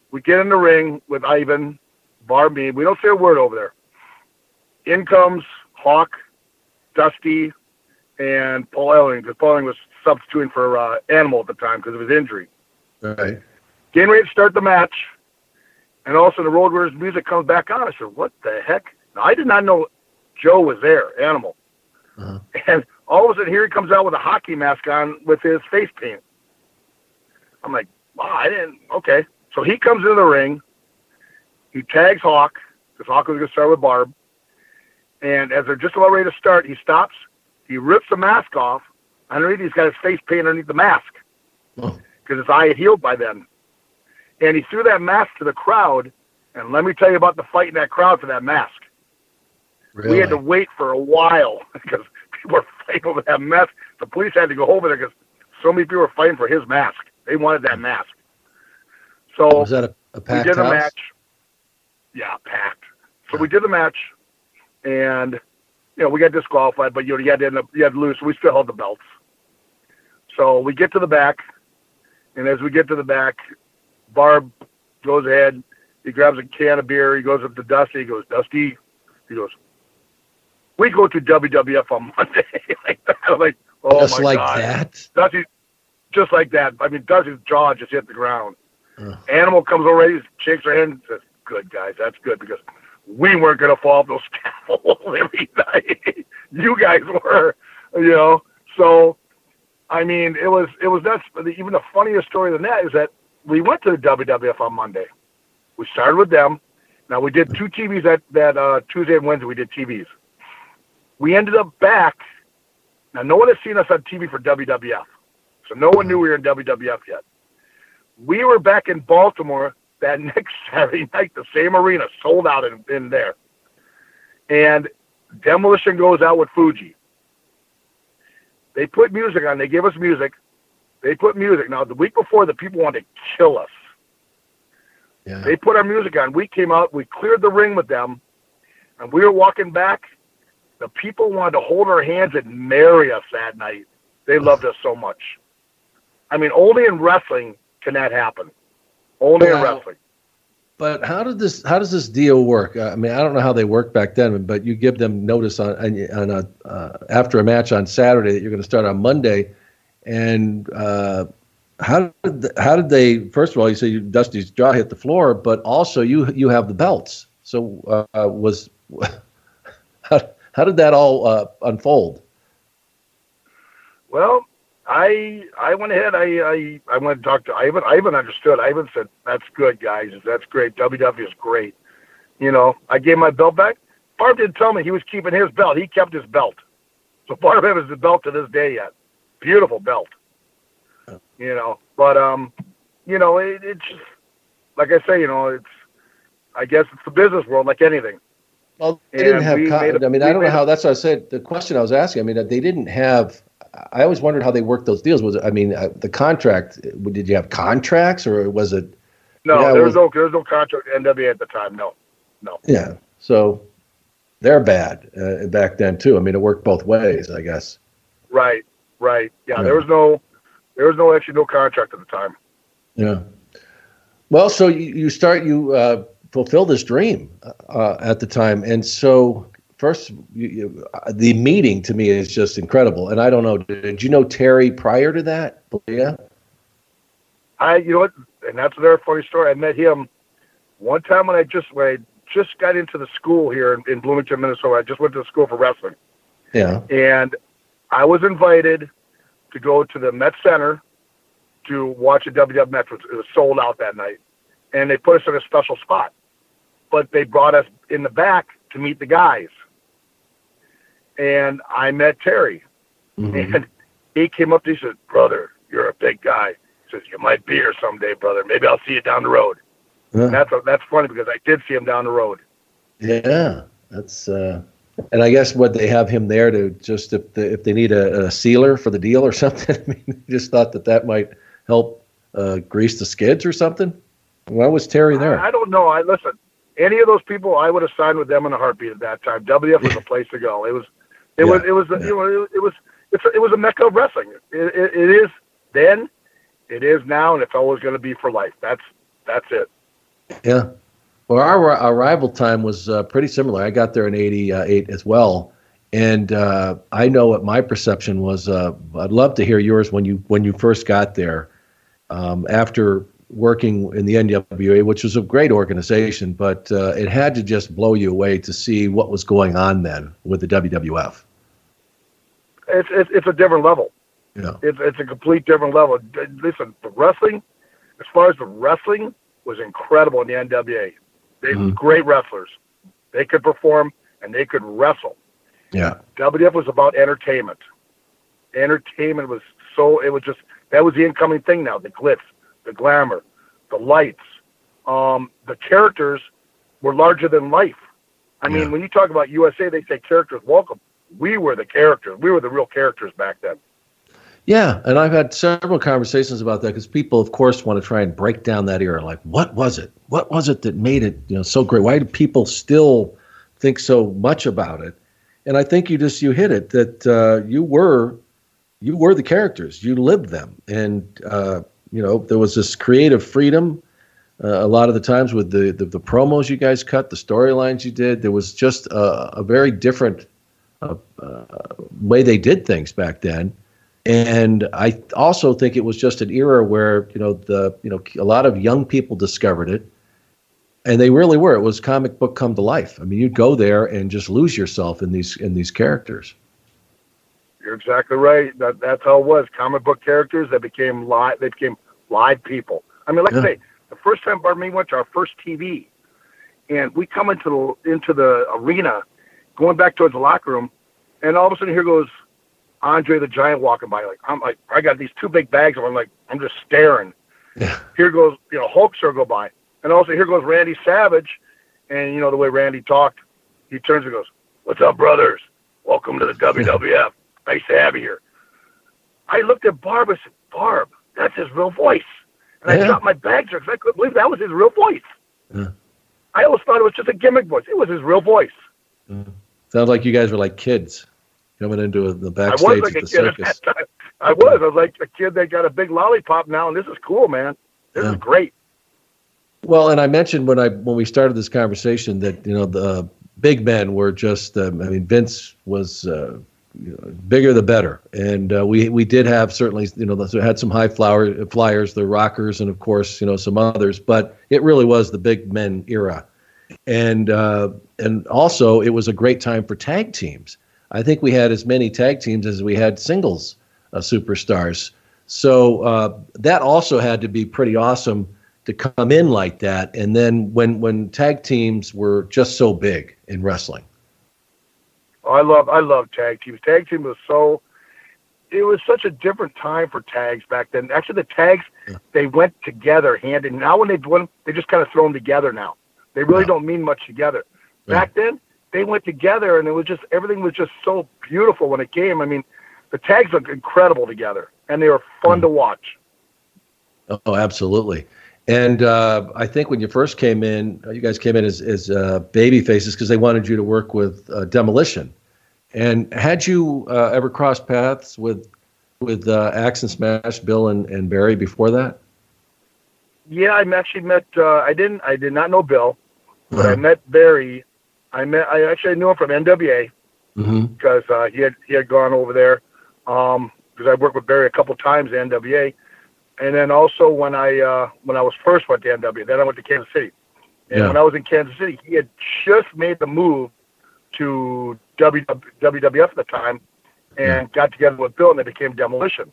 we get in the ring with Ivan, Barb, me. We don't say a word over there. In comes Hawk, Dusty, and Paul Ellering because Paul Ellering was substituting for uh, Animal at the time because of his injury. Right. Getting ready to start the match, and also of a sudden the Road Warriors music comes back on. I said, "What the heck?" Now, I did not know Joe was there, Animal, Uh-huh. and all of a sudden here he comes out with a hockey mask on with his face paint. I'm like, "Wow, I didn't." Okay, so he comes into the ring. He tags Hawk because Hawk was going to start with Barb, and as they're just about ready to start, he stops. He rips the mask off. Underneath, he's got his face paint underneath the mask Oh. because his eye had healed by then. And he threw that mask to the crowd. And let me tell you about the fight in that crowd for that mask. Really? We had to wait for a while because people were fighting over that mask. The police had to go over there because so many people were fighting for his mask. They wanted that mask. So was that a, a we packed did a house? match. Yeah, packed. So we did the match, and you know we got disqualified, but you know you had to end up you had to lose. So we still held the belts. So we get to the back, and as we get to the back, Barb goes ahead. He grabs a can of beer. He goes up to Dusty. He goes, Dusty. He goes, we go to WWF on Monday. like that. I'm like, oh Just my like god. that. Dusty, just like that. I mean, Dusty's jaw just hit the ground. Ugh. Animal comes over, he shakes her hand, and says, "Good guys, that's good because we weren't gonna fall off those scaffolds every night. you guys were, you know." So, I mean, it was it was nuts. Even the funniest story than that is that we went to the WWF on Monday. We started with them. Now we did two TVs that that uh, Tuesday and Wednesday. We did TVs. We ended up back. Now no one has seen us on TV for WWF, so no one knew we were in WWF yet. We were back in Baltimore that next Saturday night, the same arena, sold out in, in there. And Demolition goes out with Fuji. They put music on. They gave us music. They put music. Now, the week before, the people wanted to kill us. Yeah. They put our music on. We came out. We cleared the ring with them. And we were walking back. The people wanted to hold our hands and marry us that night. They loved us so much. I mean, only in wrestling can that happen. Only in wrestling. But how did this? How does this deal work? Uh, I mean, I don't know how they worked back then, but you give them notice on on, a uh, after a match on Saturday that you're going to start on Monday, and uh, how did th- how did they? First of all, you say Dusty's jaw hit the floor, but also you you have the belts. So uh, was how, how did that all uh, unfold? Well, I I went ahead. I I, I went and talked to Ivan. Ivan understood. Ivan said, "That's good, guys. That's great. WW is great." You know, I gave my belt back. Barb didn't tell me he was keeping his belt. He kept his belt. So Barb has the belt to this day yet. Beautiful belt. You know, but um, you know, it, it's just like I say. You know, it's I guess it's the business world, like anything. Well, they didn't have. a- I mean, I don't know how. That's what I said. The question I was asking. I mean, they didn't have. I always wondered how they worked those deals. Was? I mean, uh, the contract. Did you have contracts, or was it? No, Yeah, there was well- no there was no contract NWA at the time. No, no. Yeah. So they're bad uh, back then too. I mean, it worked both ways, I guess. Right, right. Yeah, Yeah. there was no, there was no actually no contract at the time. Yeah. Well, so you, you start you uh, fulfill this dream uh, at the time, and so first you, you, the meeting to me is just incredible. And I don't know, did you know Terry prior to that? Yeah. I, you know what, and that's a very funny story. I met him one time when I just when I just got into the school here in, in Bloomington, Minnesota. I just went to the school for wrestling, Yeah. and I was invited to go to the Met Center to watch a WW match. It was sold out that night, and they put us in a special spot. But they brought us in the back to meet the guys, and I met Terry. Mhm. And he came up to me and said, Brother, you're a big guy. He says, You might be here someday, brother. Maybe I'll see you down the road. Yeah. And that's that's funny because I did see him down the road. Yeah, that's uh, and I guess what they have him there to just if the, if they need a, a sealer for the deal or something. I mean, they just thought that that might help uh, grease the skids or something. Why was Terry there? I, I don't know. I listen, any of those people I would have signed with them in a heartbeat at that time. WF was the place to go. It was it was it was yeah. you know, it was it's a, it was a mecca of wrestling. It, it, it is then, it is now, and it's always going to be for life. That's that's it. Yeah. Well, our our arrival time was uh, pretty similar. I got there in '88 as well, and uh, I know what my perception was. Uh, I'd love to hear yours when you when you first got there. Um, after working in the NWA, which was a great organization, but uh, it had to just blow you away to see what was going on then with the WWF. It's it's, it's a different level. Yeah. It's it's a complete different level. Listen, the wrestling, as far as the wrestling, was incredible in the NWA. They Mhm. were great wrestlers. They could perform and they could wrestle. Yeah. WWF was about entertainment. Entertainment was so it was just that was the incoming thing now. The glitz, the glamour, the lights, um, the characters were larger than life. I mean, when you talk about USA, they say characters welcome. We were the characters. We were the real characters back then. Yeah, and I've had several conversations about that because people, of course, want to try and break down that era. Like, what was it? What was it that made it, you know, so great? Why do people still think so much about it? And I think you just you hit it that uh, you were you were the characters. You lived them, and uh, you know there was this creative freedom. Uh, a lot of the times with the, the the promos you guys cut, the storylines you did, there was just a, a very different uh, uh, way they did things back then. And I also think it was just an era where you know the you know a lot of young people discovered it, and they really were. It was comic book come to life. I mean, you'd go there and just lose yourself in these in these characters. You're exactly right. That, that's how it was. Comic book characters that became live. They became live people. I mean, like I say, the first time Barb and me went to our first TV, and we come into the into the arena, going back towards the locker room, and all of a sudden here goes Andre the Giant walking by. Like I'm like I got these two big bags. and I'm like I'm just staring. Yeah. Here goes you know Hulkster go by, and also here goes Randy Savage, and you know the way Randy talked, he turns and goes, "What's up, brothers? Welcome to the WWF. Nice to have you here." I looked at Barb. I said, "Barb, that's his real voice." And I dropped my bags because I couldn't believe that was his real voice. Yeah. I always thought it was just a gimmick voice. It was his real voice. Sounds like you guys were like kids coming into the I backstage was like at a the kid at circus. that time. I was. I was like a kid that got a big lollipop now, and this is cool, man. This Yeah. is great. Well, and I mentioned when I when we started this conversation that you know the big men were just. Um, I mean, Vince was uh, bigger the better, and uh, we we did have certainly you know had some high flower flyers, the Rockers, and of course you know some others, but it really was the big men era, and uh, and also it was a great time for tag teams. I think we had as many tag teams as we had singles uh, superstars. So uh, that also had to be pretty awesome to come in like that. And then when when tag teams were just so big in wrestling. I love I love tag teams. Tag team was so it was such a different time for tags back then. Actually, the tags they went together hand in. Now when they do them, they just kind of throw them together. Now they really don't mean much together. Back then they went together, and it was just everything was just so beautiful when it came. I mean, the tags look incredible together, and they were fun mm. to watch. Oh, absolutely. And uh, I think when you first came in, uh, you guys came in as, as uh, baby faces because they wanted you to work with uh, Demolition. And had you uh, ever crossed paths with with uh, Axe and Smash, Bill and, and Barry before that? Yeah, I actually met. Uh, I didn't. I did not know Bill, but I met Barry. I met. I actually knew him from NWA Mm-hmm. because uh, he had he had gone over there. Um, because I worked with Barry a couple times at NWA, and then also when I uh, when I was first went to NWA, then I went to Kansas City. And Yeah. when I was in Kansas City, he had just made the move to WWF at the time, and got together with Bill, and they became Demolition.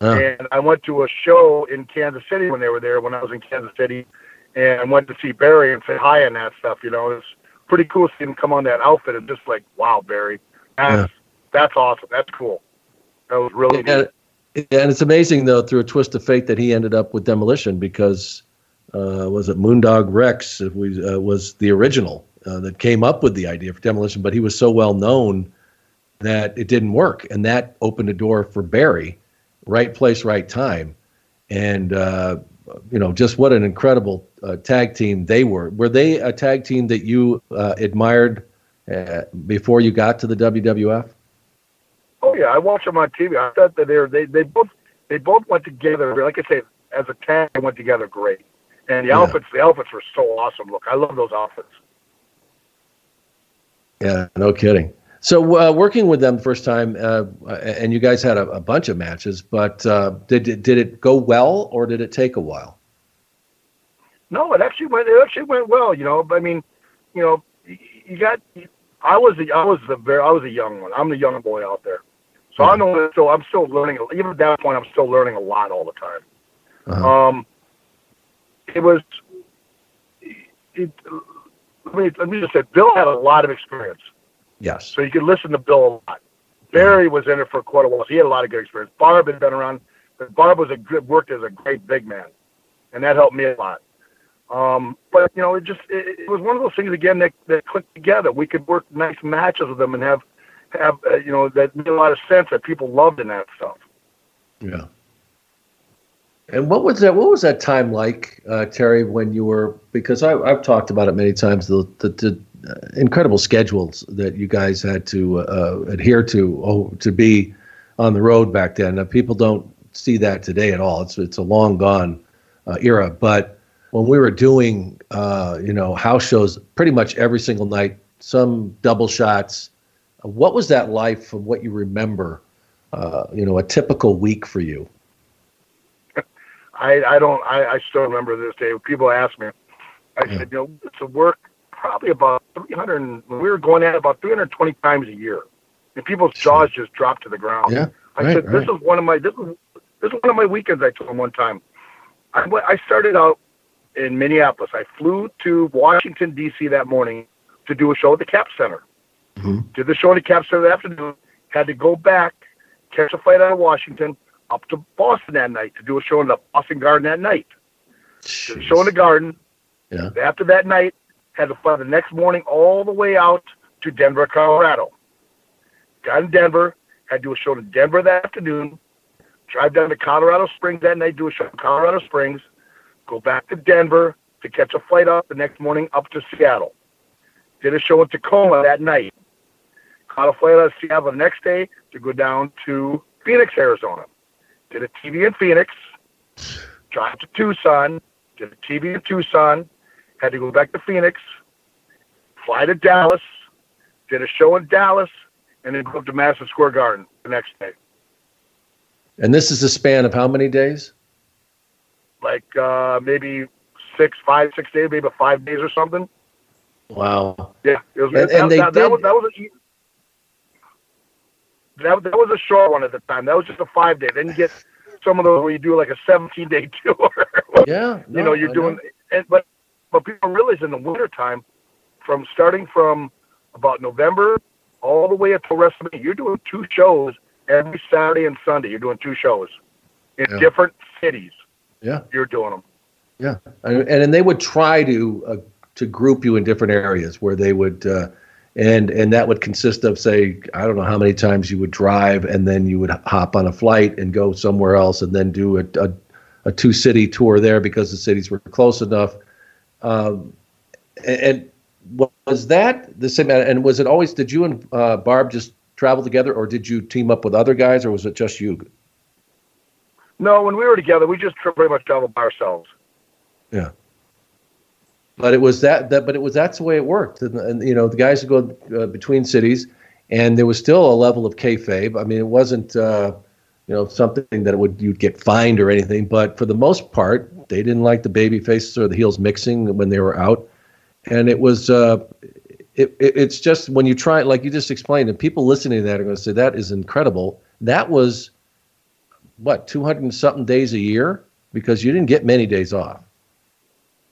Oh. And I went to a show in Kansas City when they were there, when I was in Kansas City, and I went to see Barry and say hi and that stuff. You know, it's pretty cool seeing him come on that outfit and just like, wow, Barry, that's that's awesome. That's cool. That was really neat. And, it's amazing though, through a twist of fate, that he ended up with Demolition because uh, was it Moondog Rex? We uh, was the original uh, that came up with the idea for Demolition, but he was so well known that it didn't work, and that opened a door for Barry, right place, right time, and uh, you know just what an incredible uh, tag team they were. Were they a tag team that you uh, admired before you got to the WWF? Oh yeah, I watched them on TV. I thought that they were, they they both they both went together. Like I say, as a tag, they went together great. And the Yeah. outfits, the outfits were so awesome. Look, I love those outfits. Yeah, no kidding. So uh, working with them the first time, uh, and you guys had a, a bunch of matches, but uh, did it, did it go well or did it take a while? No, it actually went. It actually went well. You know, I mean, you know, you got. I was the I was the very I was a young one. I'm the young boy out there, so I know. So I'm still learning. Even at that point, I'm still learning a lot all the time. Uh-huh. Um, it was. It, let me let me just say, Bill had a lot of experience, Yes. so you could listen to Bill a lot. Barry was in it for quite a while, so he had a lot of good experience. Barb had been around, but Barb was a good worked as a great big man, and that helped me a lot. Um, but you know, it just it, it was one of those things again that, that clicked together. We could work nice matches with them and have have uh, you know that made a lot of sense that people loved in that stuff. Yeah. And what was that? What was that time like, uh, Terry? When you were because I, I've talked about it many times. The the, the uh, incredible schedules that you guys had to uh, adhere to oh, to be on the road back then. Now, people don't see that today at all. It's it's a long gone uh, era. But when we were doing uh, you know house shows pretty much every single night, some double shots. What was that like from what you remember? Uh, you know, a typical week for you. I I don't I, I still remember this day. People ask me, I said, you know, it's a work probably about 300. We were going at about 320 times a year, and people's jaws just dropped to the ground. Yeah, I right, said, this right. is one of my this is this is one of my weekends. I told him one time. I I started out in Minneapolis. I flew to Washington D.C. that morning to do a show at the Cap Center. Mhm. Did the show at the Cap Center that afternoon. Had to go back, catch a flight out of Washington up to Boston that night to do a show in the Boston Garden that night. Did a show in the Garden. Yeah. After that night, had to fly the next morning all the way out to Denver, Colorado. Got in Denver, had to do a show in Denver that afternoon, drive down to Colorado Springs that night, do a show in Colorado Springs, go back to Denver to catch a flight up the next morning up to Seattle. Did a show in Tacoma that night. Caught a flight out of Seattle the next day to go down to Phoenix, Arizona. Did a TV in Phoenix, drive to Tucson, did a TV in Tucson, had to go back to Phoenix, fly to Dallas, did a show in Dallas, and then go up to Madison Square Garden the next day. And this is a span of how many days? Like uh, maybe six, five, six days, maybe five days or something. Wow. Yeah, it was. And- that, and they that, that did- was that was a, that, that was a short one at the time. That was just a five day. Then you get some of those where you do like a seventeen day tour. Yeah. you know, you're doing, and but but people realize in the wintertime, from starting from about November all the way until rest of May, you're doing two shows every Saturday and Sunday. You're doing two shows in Yeah. different cities. Yeah. You're doing them. Yeah. And and they would try to uh, to group you in different areas where they would. Uh, and and that would consist of say I don't know how many times you would drive and then you would hop on a flight and go somewhere else and then do a, a, a two city tour there because the cities were close enough. Um, and, and was that the same? And was it always? Did you and uh, Barb just travel together, or did you team up with other guys, or was it just you? No, when we were together, we just pretty much traveled by ourselves. Yeah. But it was that that, but it was that's the way it worked, and, and you know the guys would go uh, between cities, and there was still a level of kayfabe. I mean, it wasn't uh, you know something that would you'd get fined or anything, but for the most part, they didn't like the baby faces or the heels mixing when they were out, and it was uh, it, it it's just when you try like you just explained, and people listening to that are going to say that is incredible. That was what two hundred and something days a year because you didn't get many days off.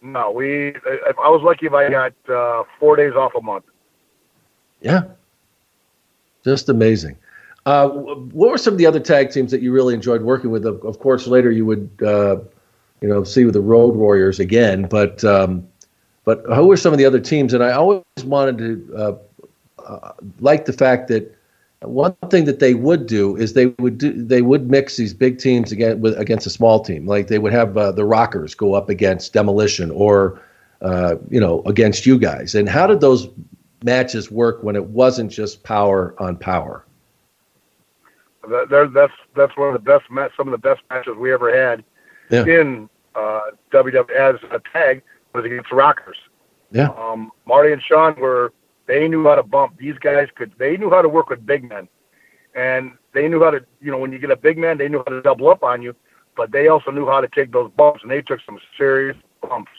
No, we. I, I was lucky if I got uh, four days off a month. Yeah. Just amazing. Uh, what were some of the other tag teams that you really enjoyed working with? Of, of course, later you would, uh, you know, see with the Road Warriors again. But um, but who were some of the other teams? And I always wanted to uh, uh, like the fact that one thing that they would do is they would do they would mix these big teams against with against a small team. Like they would have uh, the Rockers go up against Demolition or uh, you know against you guys. And how did those matches work when it wasn't just power on power? That, that's that's one of the best some of the best matches we ever had Yeah. in uh, WW as a tag was against the Rockers. Yeah. Um, Marty and Shawn were they knew how to bump. These guys could they knew how to work with big men, and they knew how to you know when you get a big man they knew how to double up on you, but they also knew how to take those bumps and they took some serious bumps.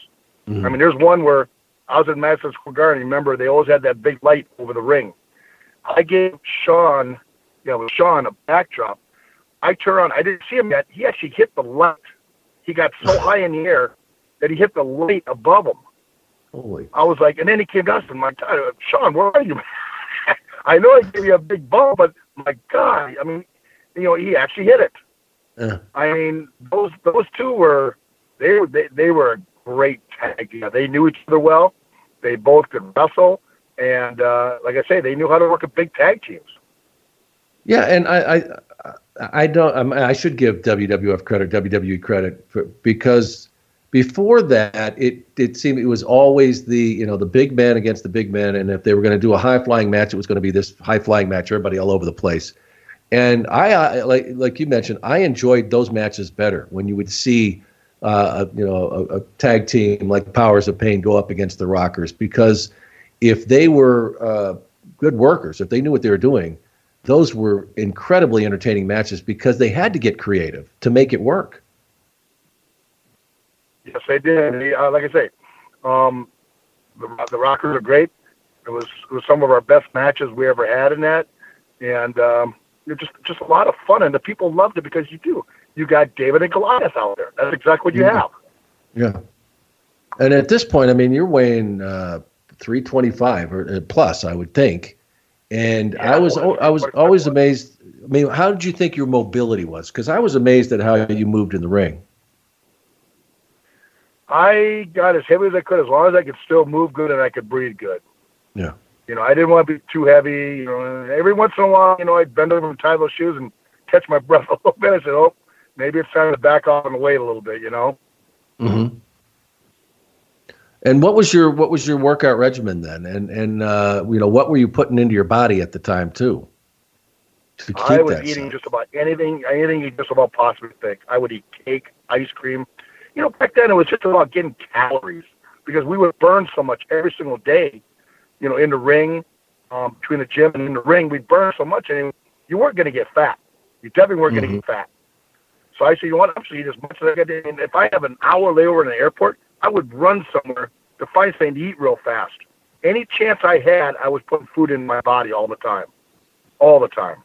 Mhm. I mean, there's one where I was at Madison Square Garden. Remember, they always had that big light over the ring. I gave Shawn, you know, Shawn a backdrop. I turn on. I didn't see him yet. He actually hit the light. He got so high in the air that he hit the light above him. Holy. I was like, and then he came down and my God, Shawn, where are you? I know I gave you a big bump, but my God, I mean, you know, he actually hit it. Yeah. I mean, those those two were they were they, they were a great tag. team. They knew each other well. They both could wrestle, and uh, like I say, they knew how to work a big tag teams. Yeah, and I, I, I don't. I, mean, I should give WWF credit, WWE credit, for, because before that, it it seemed it was always the you know the big man against the big man, and if they were going to do a high flying match, it was going to be this high flying match, everybody all over the place. And I, I like like you mentioned, I enjoyed those matches better when you would see. Uh, a, you know, a, a tag team like Powers of Pain go up against the Rockers because if they were uh, good workers, if they knew what they were doing, those were incredibly entertaining matches because they had to get creative to make it work. Yes, they did. They, uh, like I say, um, the, the Rockers are great. It was it was some of our best matches we ever had in that, and um, it just just a lot of fun. And the people loved it because you do. You got David and Goliath out there. That's exactly what you Mhm. have. Yeah. And at this point, I mean, you're weighing uh, 325 or uh, plus, I would think. And Yeah, I was I was always amazed. I mean, how did you think your mobility was? Because I was amazed at how you moved in the ring. I got as heavy as I could, as long as I could still move good and I could breathe good. Yeah. You know, I didn't want to be too heavy. You know, every once in a while, you know, I'd bend over and tie those shoes and catch my breath a little bit. I said, "Oh, maybe it's time to back off and wait a little bit." You know. Mm-hmm. And what was your what was your workout regimen then? And and uh, you know what were you putting into your body at the time too? To keep I was eating just about anything, anything you just about possibly think. I would eat cake, ice cream. You know, back then it was just about getting calories because we would burn so much every single day. You know, in the ring, um, between the gym and in the ring, we'd burn so much, and you weren't going to get fat. You definitely weren't going to get fat. So I said, you? I'm gonna eat as much as I can. And if I have an hour layover in the airport, I would run somewhere to find something to eat real fast. Any chance I had, I was putting food in my body all the time, all the time.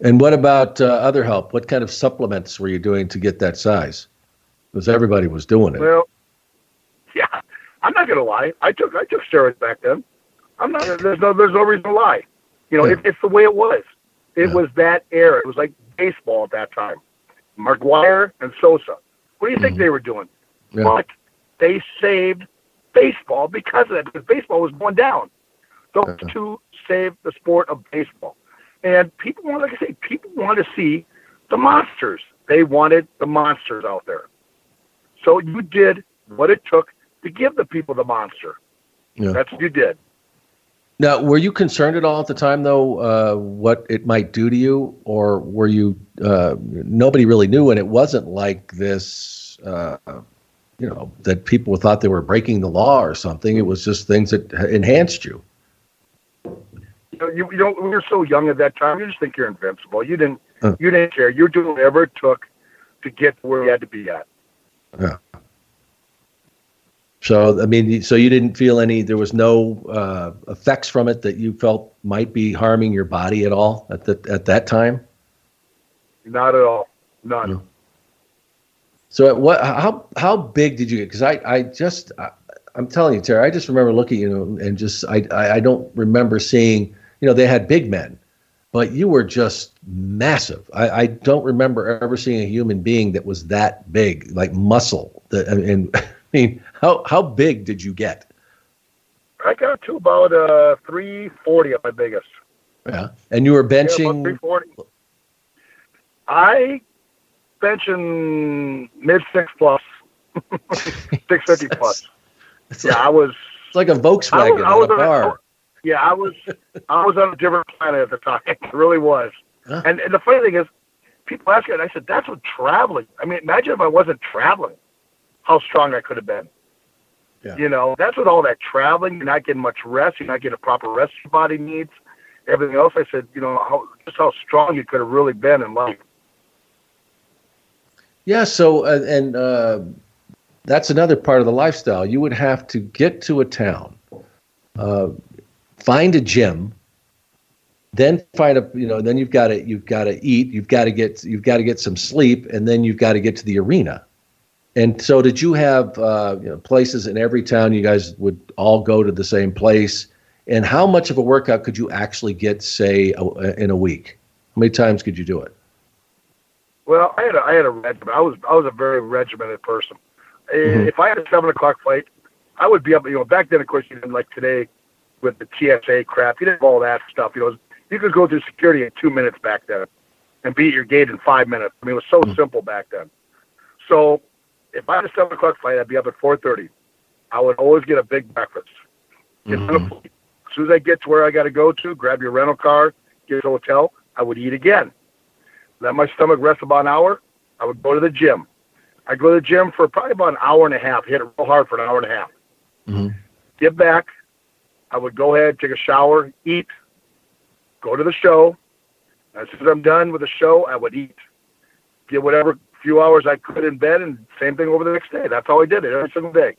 And what about uh, other help? What kind of supplements were you doing to get that size? Because everybody was doing it. Well, yeah, I'm not gonna lie. I took I took steroids back then. I'm not. There's no there's no reason to lie. You know, it, it's the way it was. It was that era. It was like baseball at that time. McGwire and Sosa. What do you think they were doing? Yeah. But they saved baseball because of that. Because baseball was going down. Those two saved the sport of baseball. And people want, like I say, people want to see the monsters. They wanted the monsters out there. So you did what it took to give the people the monster. Yeah. That's what you did. Now, were you concerned at all at the time, though, uh, what it might do to you, or were you? Uh, nobody really knew, and it wasn't like this. Uh, you know that people thought they were breaking the law or something. It was just things that enhanced you. You know, you, you don't. We were so young at that time. You just think you're invincible. You didn't. Huh. You didn't care. You were doing whatever it took to get where you had to be at. Yeah. So I mean, so you didn't feel any. There was no uh, effects from it that you felt might be harming your body at all at that at that time. Not at all. None. So at what? How how big did you get? Because I I just I, I'm telling you, Terry. I just remember looking, at you know, and just I, I I don't remember seeing. You know, they had big men, but you were just massive. I, I don't remember ever seeing a human being that was that big, like muscle. That and I mean, how how big did you get? I got to about uh 340 at my biggest. Yeah, and you were benching. Yeah, about benching. 340. I benching mid six plus, six fifty plus. Yeah, I was. It's like a Volkswagen I was on a on a- bar. Yeah, I was. I was on a different planet at the time. It really was. Huh. And, and the funny thing is, people ask me, and I said, that's what traveling. I mean, imagine if I wasn't traveling, how strong I could have been. Yeah. You know, that's what all that traveling, you're not getting much rest, you're not getting a proper rest your body needs, everything else. I said, you know, how, just how strong you could have really been in life. Yeah. So, uh, and uh, that's another part of the lifestyle. You would have to get to a town, uh, find a gym, then find a you know then you've got to you've got to eat you've got to get you've got to get some sleep and then you've got to get to the arena. And so did you have uh, you know, places in every town you guys would all go to the same place? And how much of a workout could you actually get say a, in a week? How many times could you do it? Well i had a, I had a regimen i was i was a very regimented person. Mm-hmm. if i had a seven o'clock flight i would be up you know back then of course you didn't like today with the tsa crap you didn't have all that stuff you know you could go through security in two minutes back then and be at your gate in five minutes. I mean, it was so mm-hmm. simple back then. So if I had a seven o'clock flight, I'd be up at four thirty. I would always get a big breakfast. Mm-hmm. As soon as I get to where I got to go to, grab your rental car, get to the hotel, I would eat again. Let my stomach rest about an hour. I would go to the gym. I'd go to the gym for probably about an hour and a half. Hit it real hard for an hour and a half. Mm-hmm. Get back. I would go ahead, take a shower, eat, go to the show. As soon as I'm done with the show, I would eat, get whatever few hours I could in bed, and same thing over the next day. That's how I did it every single day.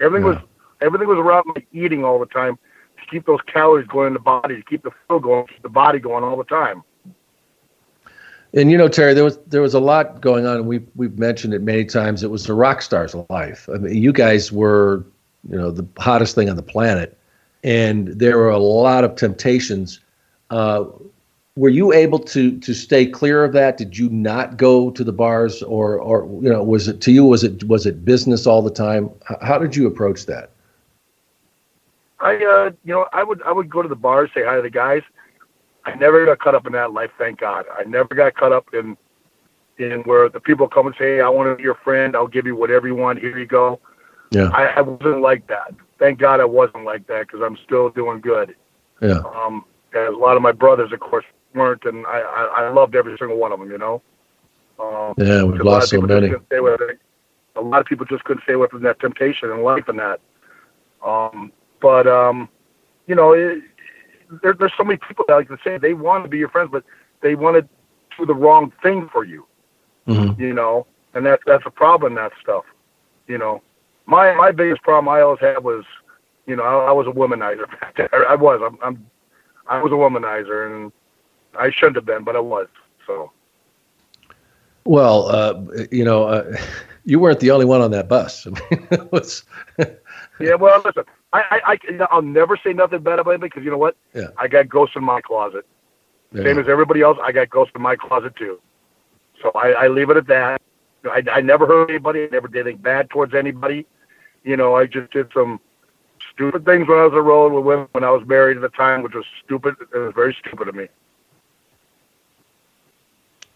Everything yeah. was everything was around me eating all the time to keep those calories going in the body, to keep the flow going, keep the body going all the time. And you know, Terry, there was there was a lot going on, and we we've mentioned it many times. It was the rock stars' life. I mean, you guys were, you know, the hottest thing on the planet, and there were a lot of temptations uh, were you able to to stay clear of that? Did you not go to the bars, or or you know, was it to you? Was it was it business all the time? How did you approach that? I uh, you know, I would I would go to the bars, say hi to the guys. I never got caught up in that life, thank God. I never got caught up in in where the people come and say, hey, I want to be your friend. I'll give you whatever you want. Here you go. Yeah. I, I wasn't like that. Thank God I wasn't like that because I'm still doing good. Yeah. Um, a lot of my brothers, of course, weren't, and I, I, I loved every single one of them. You know. Um, yeah, we've lost so many. A lot of people just couldn't stay away from that temptation and life and that. Um, but um, you know, it, there, there's so many people that like to say they want to be your friends, but they want to do the wrong thing for you. Mm-hmm. You know, and that's that's a problem. That stuff. You know, my my biggest problem I always had was, you know, I, I was a womanizer. I was. I'm, I'm I was a womanizer, and I shouldn't have been, but I was. So. Well, uh, you know, uh, you weren't the only one on that bus. I mean, it was. yeah, well, listen, I, I, I, I'll never say nothing bad about anybody because you know what? Yeah. I got ghosts in my closet. Yeah. Same as everybody else, I got ghosts in my closet too. So I, I leave it at that. I, I never hurt anybody. I never did anything bad towards anybody. You know, I just did some stupid things when I was the road with women when I was married at the time, which was stupid. It was very stupid of me.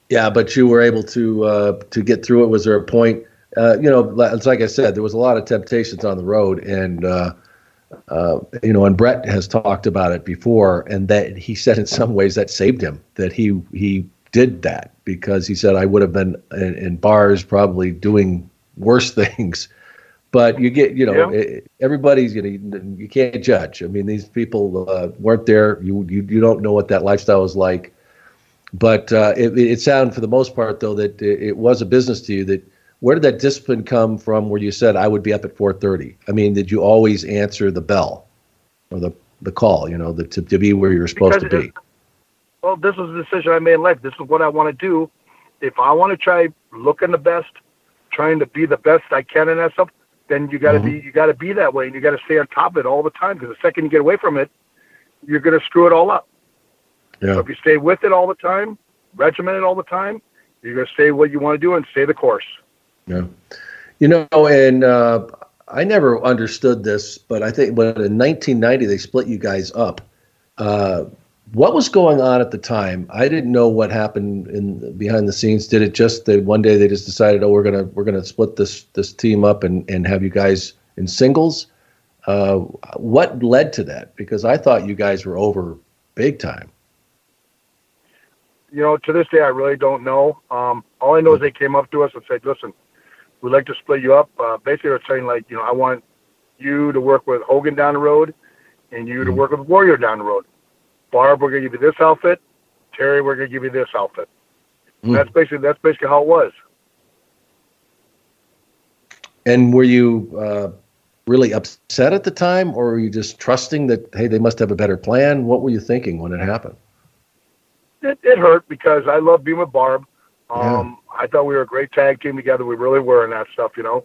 Yeah, but you were able to uh, to get through it. Was there a point? Uh, you know, it's like I said, there was a lot of temptations on the road, and uh, uh, you know, and Bret has talked about it before, and that he said in some ways that saved him. That he he did that because he said I would have been in, in bars probably doing worse things but you get you know yeah. everybody's you know you can't judge. I mean these people uh, weren't there. You, you you don't know what that lifestyle was like. But uh, it, it sounded for the most part though that it, it, was a business to you that where did that discipline come from where you said i would be up at 4.30 i mean did you always answer the bell or the, the call you know the, to, to be where you're supposed because to be? well this was a decision i made in life. This is what i want to do. If i want to try looking the best trying to be the best i can in that stuff then you got to mm-hmm. be you got to be that way, and you got to stay on top of it all the time. Because the second you get away from it, you're going to screw it all up. Yeah. So if you stay with it all the time, regimented all the time, you're going to stay what you want to do and stay the course. Yeah, you know, and uh, I never understood this, but I think when in 1990 they split you guys up. Uh, what was going on at the time? I didn't know what happened in behind the scenes. Did it just that one day they just decided, oh, we're gonna we're gonna split this this team up and and have you guys in singles? Uh, what led to that? Because I thought you guys were over big time. you know, to this day, I really don't know. Um, all I know is they came up to us and said, "Listen, we'd like to split you up." Uh, basically, they're saying like, you know, I want you to work with Hogan down the road, and you to work with Warrior down the road. Barb, we're gonna give you this outfit. Terry, we're gonna give you this outfit. Mm. That's basically that's basically how it was. And were you uh, really upset at the time, or were you just trusting that hey, they must have a better plan? What were you thinking when it happened? It, it hurt because I love being with Barb. Um, I thought we were a great tag team together. We really were in that stuff, you know.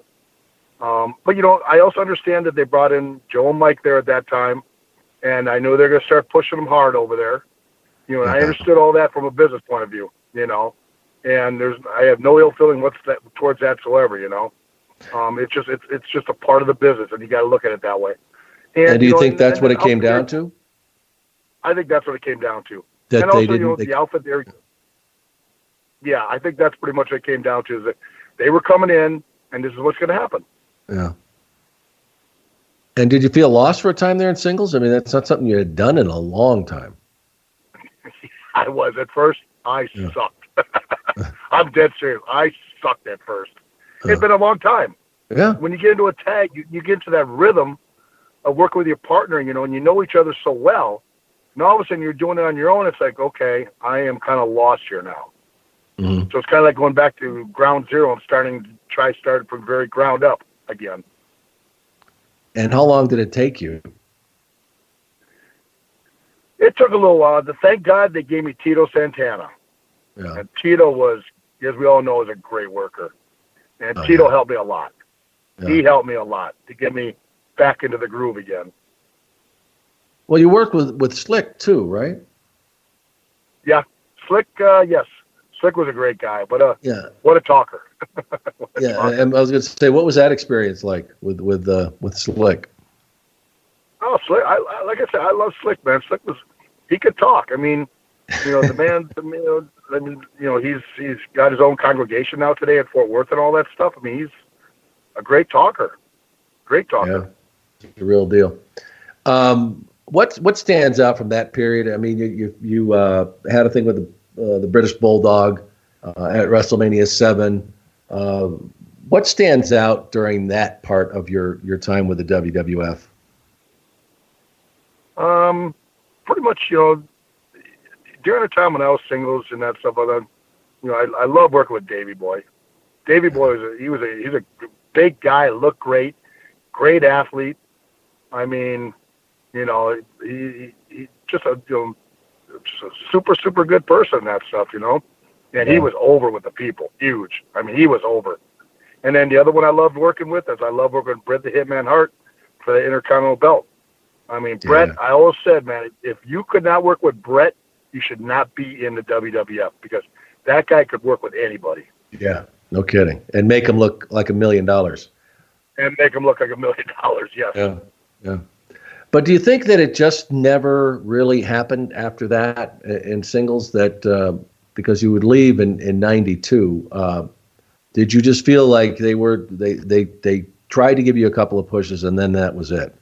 Um, but you know, I also understand that they brought in Joe and Mike there at that time, and I knew they're going to start pushing them hard over there. You know, and I understood all that from a business point of view. You know, and there's I have no ill feeling what's that towards that whatsoever. You know, um, it's just it's it's just a part of the business, and you got to look at it that way. And, do you, know, think and- that's and what it came down to? I think that's what it came down to. That and they also, you know, the outfit there. Yeah, I think that's pretty much what it came down to. Is that they were coming in, and this is what's going to happen. yeah. And did you feel lost for a time there in singles? I mean, that's not something you had done in a long time. I was at first. I Yeah. sucked. I'm dead serious. I sucked at first. It's been a long time. Yeah. When you get into a tag, you, you get into that rhythm of working with your partner, you know, and you know each other so well. And all of a sudden, you're doing it on your own. It's like, okay, I am kind of lost here now. Mhm. So it's kind of like going back to ground zero and starting to try start from very ground up again. And how long did it take you? It took a little while. To thank God they gave me Tito Santana. Yeah. And Tito was, as we all know, is a great worker. And Oh, Tito helped me a lot. Yeah. He helped me a lot to get me back into the groove again. Well, you worked with with Slick too, right? Yeah, Slick. Uh, yes, Slick was a great guy, but uh, Yeah. what a talker. Yeah. And I was going to say, what was that experience like with with uh, with Slick? Oh, Slick! I, I like I said, I love Slick, man. Slick was he could talk. I mean, you know, the man. the, you know, I mean, you know, he's he's got his own congregation now today at Fort Worth and all that stuff. I mean, he's a great talker. Great talker. Yeah, the real deal. Um, what what stands out from that period? I mean, you you, you uh, had a thing with the uh, the British Bulldog uh, at WrestleMania seven. Uh, what stands out during that part of your your time with the WWF? Um, pretty much, you know, during the time when I was singles and that stuff, like that, you know, I, I love working with Davey Boy. Davey Boy was a, he was a he's a big guy, looked great, great athlete. I mean, you know, he, he, just a you know, just a super super good person that stuff, you know. And he was over with the people, huge. I mean, he was over. And then the other one I loved working with is I love working with Bret the Hitman Hart for the Intercontinental Belt. I mean, Bret, I always said, man, if you could not work with Bret, you should not be in the WWF because that guy could work with anybody Yeah, no kidding, and make him look like a million dollars. and make him look like a million dollars. Yes. Yeah, yeah. But do you think that it just never really happened after that in singles? That uh, because you would leave in in '92, uh, did you just feel like they were they they they tried to give you a couple of pushes and then that was it?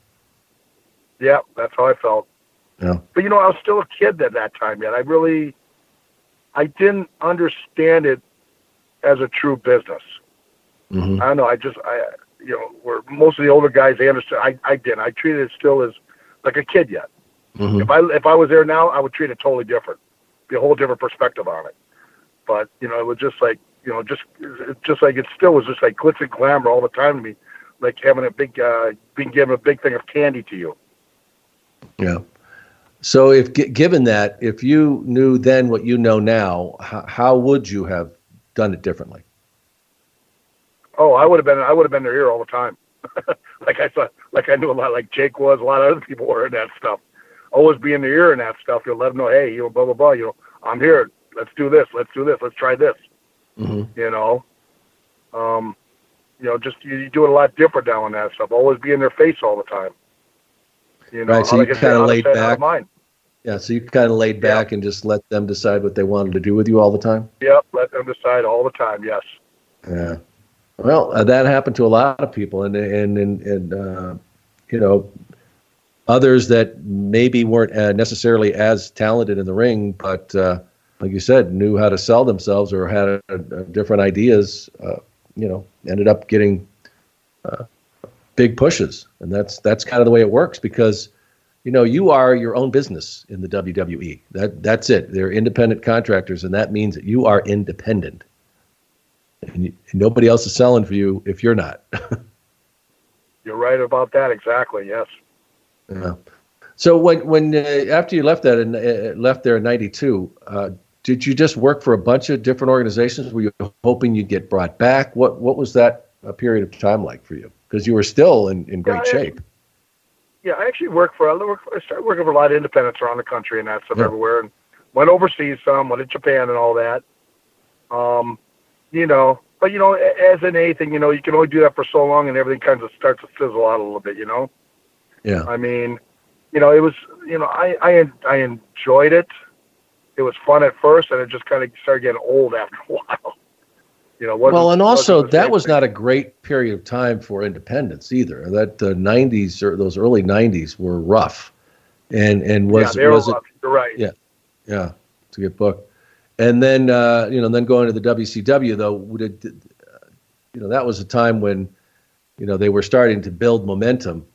Yeah, that's how I felt. Yeah. But you know, I was still a kid at that time yet. I really, I didn't understand it as a true business. Mhm. I don't know. I just, I, you know, where most of the older guys they understood. I, I didn't. I treated it still as like a kid yet. Mhm. If I if I was there now, I would treat it totally different, be a whole different perspective on it. But you know, it was just like you know, just just like it still was just like glitz and glamour all the time to me, like having a big, uh, being given a big thing of candy to you. Yeah. So if gi- given that, if you knew then what you know now, how, how would you have done it differently? Oh, I would have been I would have been their ear all the time. like I saw, like I knew a lot, like Jake was, a lot of other people were in that stuff. Always be in the ear in that stuff. You'll let them know, hey, you know, blah blah blah. You know, I'm here. Let's do this. Let's do this. Let's try this. Mm-hmm. You know, um, you know, just you, you do it a lot different now on that stuff. Always be in their face all the time. You know, Right, so like you laid out of back. Yeah. So you kind of laid back and just let them decide what they wanted to do with you all the time. Yep, let them decide all the time. Yes. Yeah. Well, uh, that happened to a lot of people, and and and, and uh, you know, others that maybe weren't uh, necessarily as talented in the ring, but uh, like you said, knew how to sell themselves or had a different ideas, uh, you know, ended up getting uh, big pushes, and that's that's kind of the way it works because, you know, you are your own business in the WWE. That that's it. They're independent contractors, and that means that you are independent, and, you, nobody else is selling for you if you're not. You're right about that. Exactly. Yes. Yeah. So when when uh, after you left that and uh, left there in '92, uh, did you just work for a bunch of different organizations? Were you hoping you'd get brought back? What what was that uh, period of time like for you? Because you were still in, in great Yeah, shape. Yeah, I actually worked for. I, I started working for a lot of independents around the country and that stuff Yeah. everywhere, and went overseas some. Went to Japan and all that. Um, you know, but you know, as in anything, you know, you can only do that for so long, and everything kind of starts to fizzle out a little bit. You know. Yeah. I mean, you know, it was, you know, I I I enjoyed it. It was fun at first, and it just kind of started getting old after a while. You know, Well, and also that was thing. not a great period of time for independence either. That uh, the '90s or those early '90s were rough, and and was yeah, was it right. Yeah, yeah, to get booked, and then uh, you know, then going to the WCW though, would it, uh, you know, that was a time when, you know, they were starting to build momentum,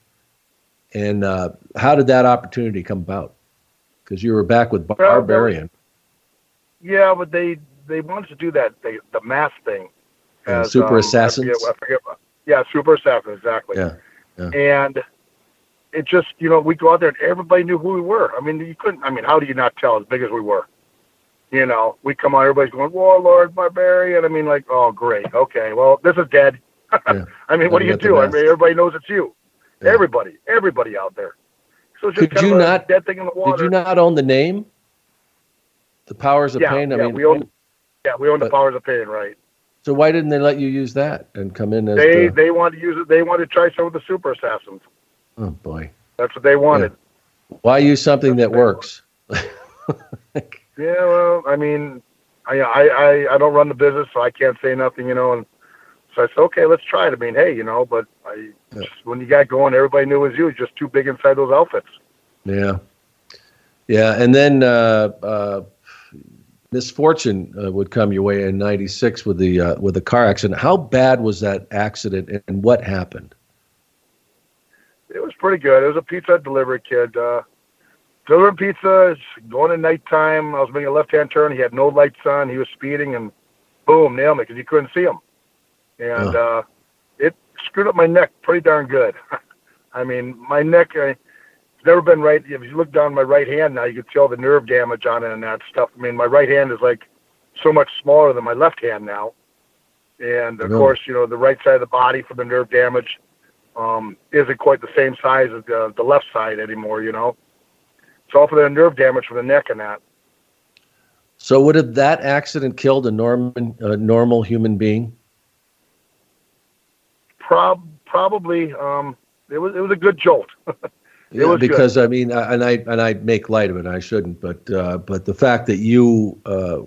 and uh, how did that opportunity come about? Because you were back with Barbarian, Yeah, but they they wanted to do that they, the mask thing. Uh, as, Super um, I forget- I forget, yeah, Super Assassins, exactly. yeah, yeah, And it just, you know, we go out there and everybody knew who we were. I mean, you couldn't. I mean, how do you not tell as big as we were? You know, we come on, everybody's going, Warlord, Barbarian. I mean, like, oh, great, okay, well, this is dead. Yeah. I mean, what do you do? I mean, everybody knows it's you. Yeah. Everybody, everybody out there. So Could kind you of a not- dead thing in the water. Did you not own the name? The Powers of yeah, Pain. I yeah, mean, we own, yeah, we own the powers of pain, right? so why didn't they let you use that and come in as They the? they wanted to use it. They wanted to try some of the super assassins. oh boy, That's what they wanted. why use something that works? Yeah, well, I mean, I, I I I don't run the business, so I can't say nothing, you know. And so I said, okay, let's try it. I mean, hey, you know, but I Yeah. just, when you got going, everybody knew it was you. It's just too big inside those outfits. Yeah, yeah, and then uh, uh, misfortune uh, would come your way in '96 with the uh, with the car accident. How bad was that accident, and what happened? It was pretty good. It was a pizza delivery kid. Uh, delivering pizza, going at nighttime. I was making a left-hand turn. He had no lights on. He was speeding, and boom, nailed me because you couldn't see him. And uh, it screwed up my neck pretty darn good. I mean, my neck. I, it's never been right. If you look down my right hand now, you can tell the nerve damage on it and that stuff. I mean, my right hand is like so much smaller than my left hand now. And of course, you know, the right side of the body from the nerve damage um, isn't quite the same size as the, the left side anymore, you know. It's all for the nerve damage from the neck and that. So, would have that accident killed a normal uh, normal human being? Prob- probably, um, it was it was a good jolt. Yeah, was good. because I mean, I- and I and I make light of it. I shouldn't, but uh, but the fact that you uh,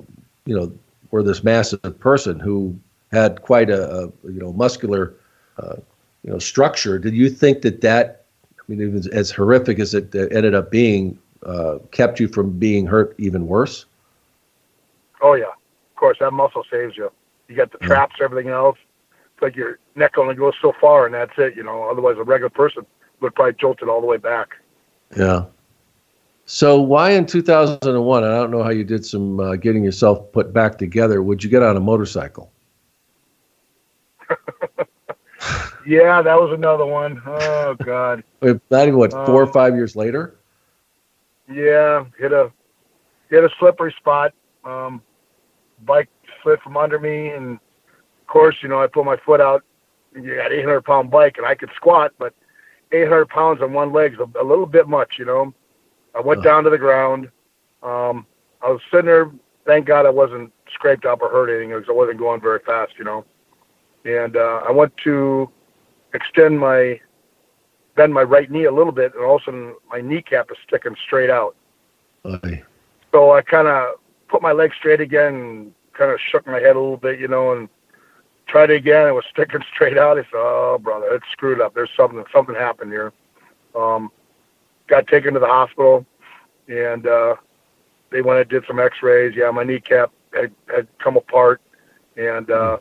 you know were this massive person who had quite a, a you know muscular uh, you know structure. Did you think that that I mean, it was as horrific as it ended up being, uh, kept you from being hurt even worse? Oh yeah, of course that muscle saves you. You got the traps, everything else. It's like your neck only goes so far, and that's it. You know, otherwise a regular person would probably jolt it all the way back. Yeah. So why in 2001? I don't know how you did some uh, getting yourself put back together. Would you get on a motorcycle? Yeah, that was another one. Oh God. Not even what four or Um, five years later. Yeah, hit a hit a slippery spot. Um, bike slid from under me, and of course, you know, I put my foot out. You got 800 pound bike, and I could squat, but 800 pounds on one leg's a, a little bit much, you know. I went Huh. down to the ground. Um, I was sitting there. Thank God I wasn't scraped up or hurt anything because I wasn't going very fast, you know. And uh, I went to extend my bend my right knee a little bit, and all of a sudden my kneecap is sticking straight out. Aye. So I kind of put my leg straight again and kind of shook my head a little bit, you know, and tried it again. It was sticking straight out. I said, "Oh, brother, it's screwed up. There's something. Something happened here." Um, got taken to the hospital, and uh, they went and did some X-rays. Yeah, my kneecap had, had come apart, and uh,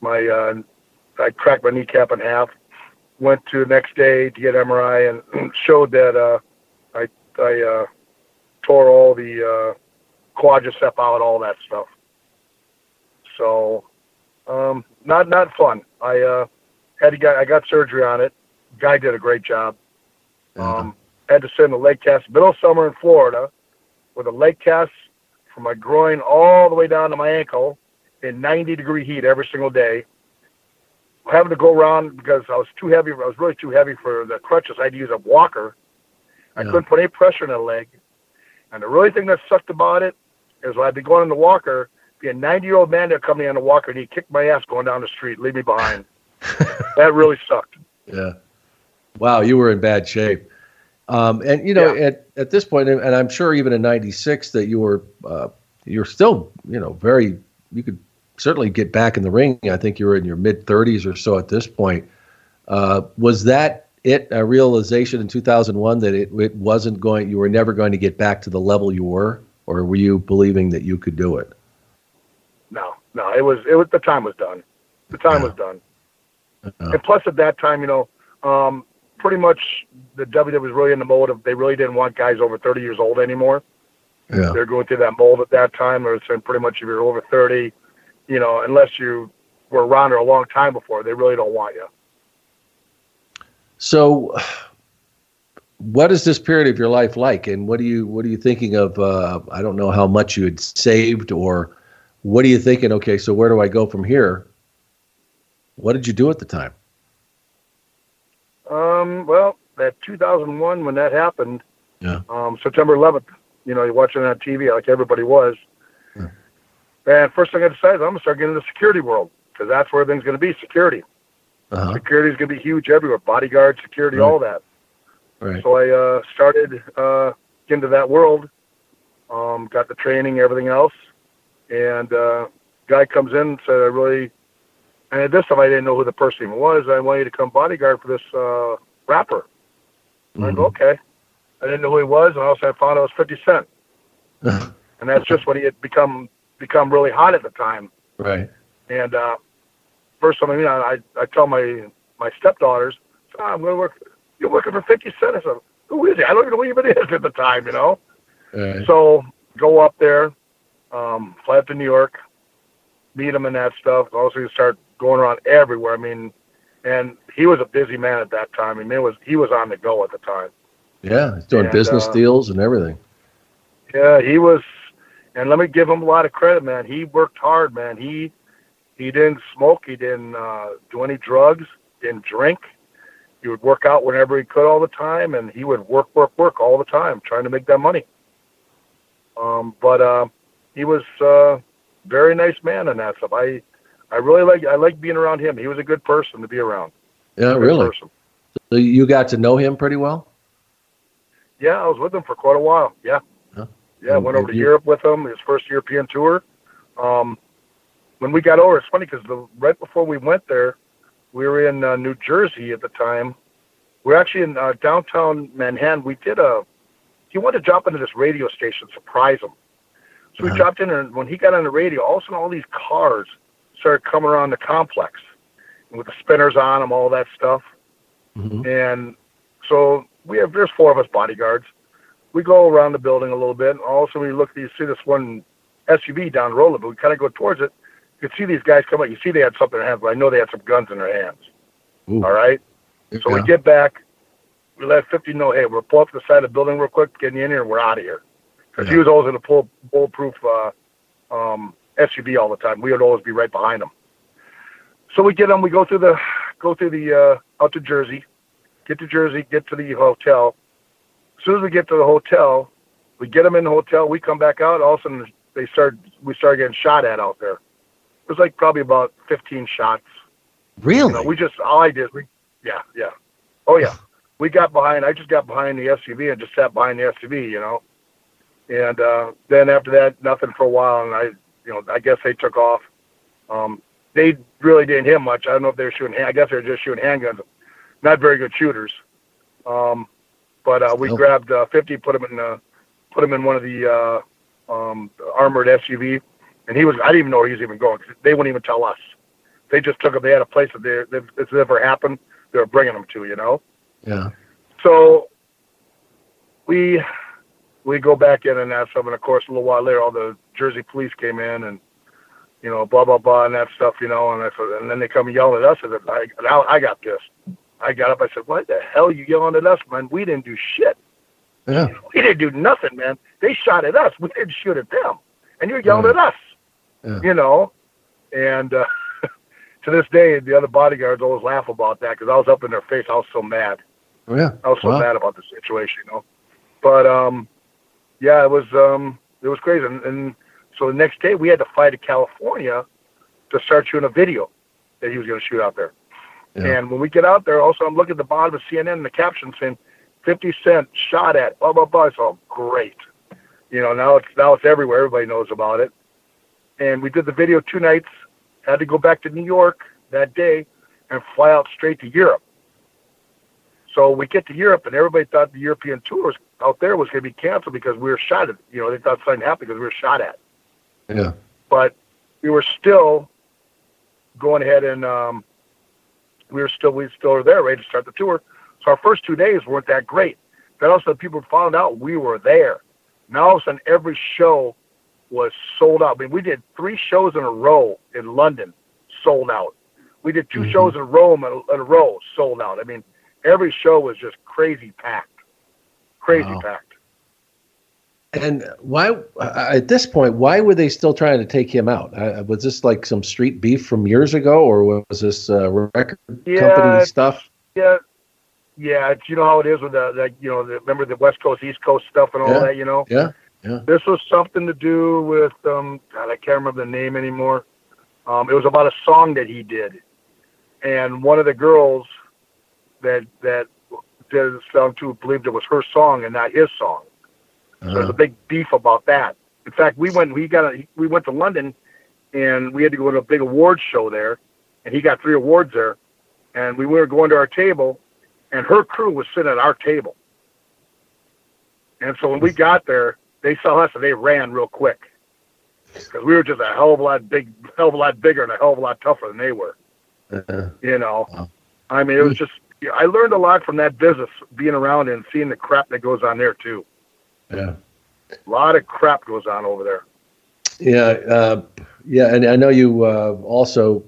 my uh, I cracked my kneecap in half. Went to the next day to get MRI and showed that uh, I I uh, tore all the uh, quadricep out, all that stuff. So, um, not not fun. I uh, had to get I got surgery on it. Guy did a great job. Um, had to sit in a leg cast middle of summer in Florida with a leg cast from my groin all the way down to my ankle in 90 degree heat every single day. Having to go around because I was too heavy. I was really too heavy for the crutches. I had to use a walker. I Yeah. couldn't put any pressure in the leg. And the really thing that sucked about it is when I'd be going in the walker, be a 90 year old man that come in on the walker and he kicked my ass going down the street, leave me behind. that really sucked. Yeah. Wow, you were in bad shape. Um, and you know, at, at this point, and I'm sure even in '96 that you were uh, you're still you know very you could certainly get back in the ring. I think you were in your mid 30s or so at this point. Uh, was that it? A realization in 2001 that it, it wasn't going, you were never going to get back to the level you were, or were you believing that you could do it? No, no, it was it was the time was done. The time was done. And plus, at that time, you know, um, pretty much the WWE was really in the mode of they really didn't want guys over 30 years old anymore. Yeah. They're going through that mold at that time, or saying pretty much if you're over 30, you know, unless you were around there a long time before, they really don't want you. So, what is this period of your life like, and what do you what are you thinking of? Uh, I don't know how much you had saved, or what are you thinking? Okay, so where do I go from here? What did you do at the time? Um, well, that 2001 when that happened, Yeah. um, September 11th, you know, you're watching it on TV like everybody was. And first thing I decided, I'm gonna start getting into the security world because that's where everything's gonna be security. Uh-huh. Security is gonna be huge everywhere, bodyguard, security, Right. all that. Right. So I uh, started uh, into that world, um, got the training, everything else, and uh, guy comes in and said, "I really," and at this time I didn't know who the person even was. I want you to come bodyguard for this uh, rapper. And I go, okay. I didn't know who he was, and also I found out it was Fifty Cent, and that's just when he had become become really hot at the time. Right. And uh, first time I mean, I I tell my my stepdaughters, oh, I'm going to work. You're working for Fifty Cent. I said, who is he? I don't even know who he even is at the time, you know. Right. So go up there, um, fly up to New York, meet him and that stuff. Also, you start going around everywhere. I mean, and he was a busy man at that time. I mean, it was he was on the go at the time. Yeah, he's doing And, business uh, deals and everything. Yeah, he was, and let me give him a lot of credit, man. He worked hard, man. He he didn't smoke, he didn't uh, do any drugs, didn't drink. He would work out whenever he could all the time, and he would work, work, work all the time, trying to make that money. Um, but uh, he was uh, very nice man and that stuff. I I really like I like being around him. He was a good person to be around. Yeah, really. person. So you got to know him pretty well. Yeah, I was with him for quite a while. Yeah. Yeah, went over to you- Europe with him, his first European tour. Um, when we got over, it's funny because right before we went there, we were in uh, New Jersey at the time. We are actually in uh, downtown Manhattan. We did a. He wanted to drop into this radio station, surprise him. So we dropped in, and when he got on the radio, all of a sudden all these cars started coming around the complex, with the spinners on them, all that stuff. And so we have there's four of us bodyguards. We go around the building a little bit, and also we look. You see this one SUV down the road, but we kind of go towards it. You can see these guys come up. You see they had something in their hands, but I know they had some guns in their hands. All right. So we get back. We let 50 know, hey, we'll pull up to the side of the building real quick, get you in here, and we're out of here. Because he was always in a full bulletproof uh, um, SUV all the time. We would always be right behind him. So we get him. We go through the go through the uh, out to Jersey, get to Jersey, get to the hotel. As soon as we get to the hotel, we get them in the hotel. We come back out. All of a sudden, they start. We start getting shot at out there. It was like probably about 15 shots. Really? You know, we just all I did. We yeah yeah. Oh yeah. We got behind. I just got behind the SUV and just sat behind the SUV. You know. And uh, then after that, nothing for a while, and I, you know, I guess they took off. Um, they really didn't hit much. I don't know if they were shooting. I guess they were just shooting handguns. Not very good shooters. Um, but uh, we grabbed uh, 50, put them in, uh, put them in one of the uh, um, armored SUV, and he was. I didn't even know where he was even going. 'cause They wouldn't even tell us. They just took him. They had a place that they, that this ever happened, they were bringing him to. You know. Yeah. So we we go back in and that stuff, and of course, a little while later, all the Jersey police came in and you know, blah blah blah, and that stuff, you know, and I said, and then they come yelling at us, and I, I got pissed. I got up. I said, "What the hell are you yelling at us, man? We didn't do shit. Yeah. We didn't do nothing, man. They shot at us. We didn't shoot at them, and you're yelling at us. Yeah. You know." And uh, to this day, the other bodyguards always laugh about that because I was up in their face. I was so mad. Oh, yeah. I was so Wow. mad about the situation, you know. But um, yeah, it was um, it was crazy. And, and so the next day, we had to fly to California to start shooting a video that he was going to shoot out there. Yeah. And when we get out there, also I'm looking at the bottom of CNN and the caption saying 50 Cent shot at blah blah blah. So great, you know. Now it's now it's everywhere. Everybody knows about it. And we did the video two nights. Had to go back to New York that day and fly out straight to Europe. So we get to Europe, and everybody thought the European tour was out there was going to be canceled because we were shot at. You know, they thought something happened because we were shot at. Yeah. But we were still going ahead and um, we were still we still were there, ready to start the tour. So our first two days weren't that great. Then all of a sudden people found out we were there. Now all of a sudden every show was sold out. I mean, we did three shows in a row in London, sold out. We did 2 mm-hmm. shows in Rome in a, in a row, sold out. I mean, every show was just crazy packed, crazy Wow. packed. And why, uh, at this point, why were they still trying to take him out? Uh, was this like some street beef from years ago, or was this uh, record Yeah, company stuff? Yeah, yeah. It's, you know how it is with the, the you know, the, remember the West Coast, East Coast stuff and all Yeah. that. You know, Yeah, yeah. this was something to do with um. God, I can't remember the name anymore. Um, it was about a song that he did, and one of the girls that that did the song too believed it was her song and not his song. There's a big beef about that. In fact, we went we got a, we went to London, and we had to go to a big awards show there, and he got three awards there, and we were going to our table, and her crew was sitting at our table. And so when we got there, they saw us and they ran real quick because we were just a hell of a lot big, hell of a lot bigger and a hell of a lot tougher than they were. Uh, You know, I mean, it was just I learned a lot from that business, being around and seeing the crap that goes on there too. Yeah. A lot of crap goes on over there. Yeah, uh, yeah, and I know you uh, also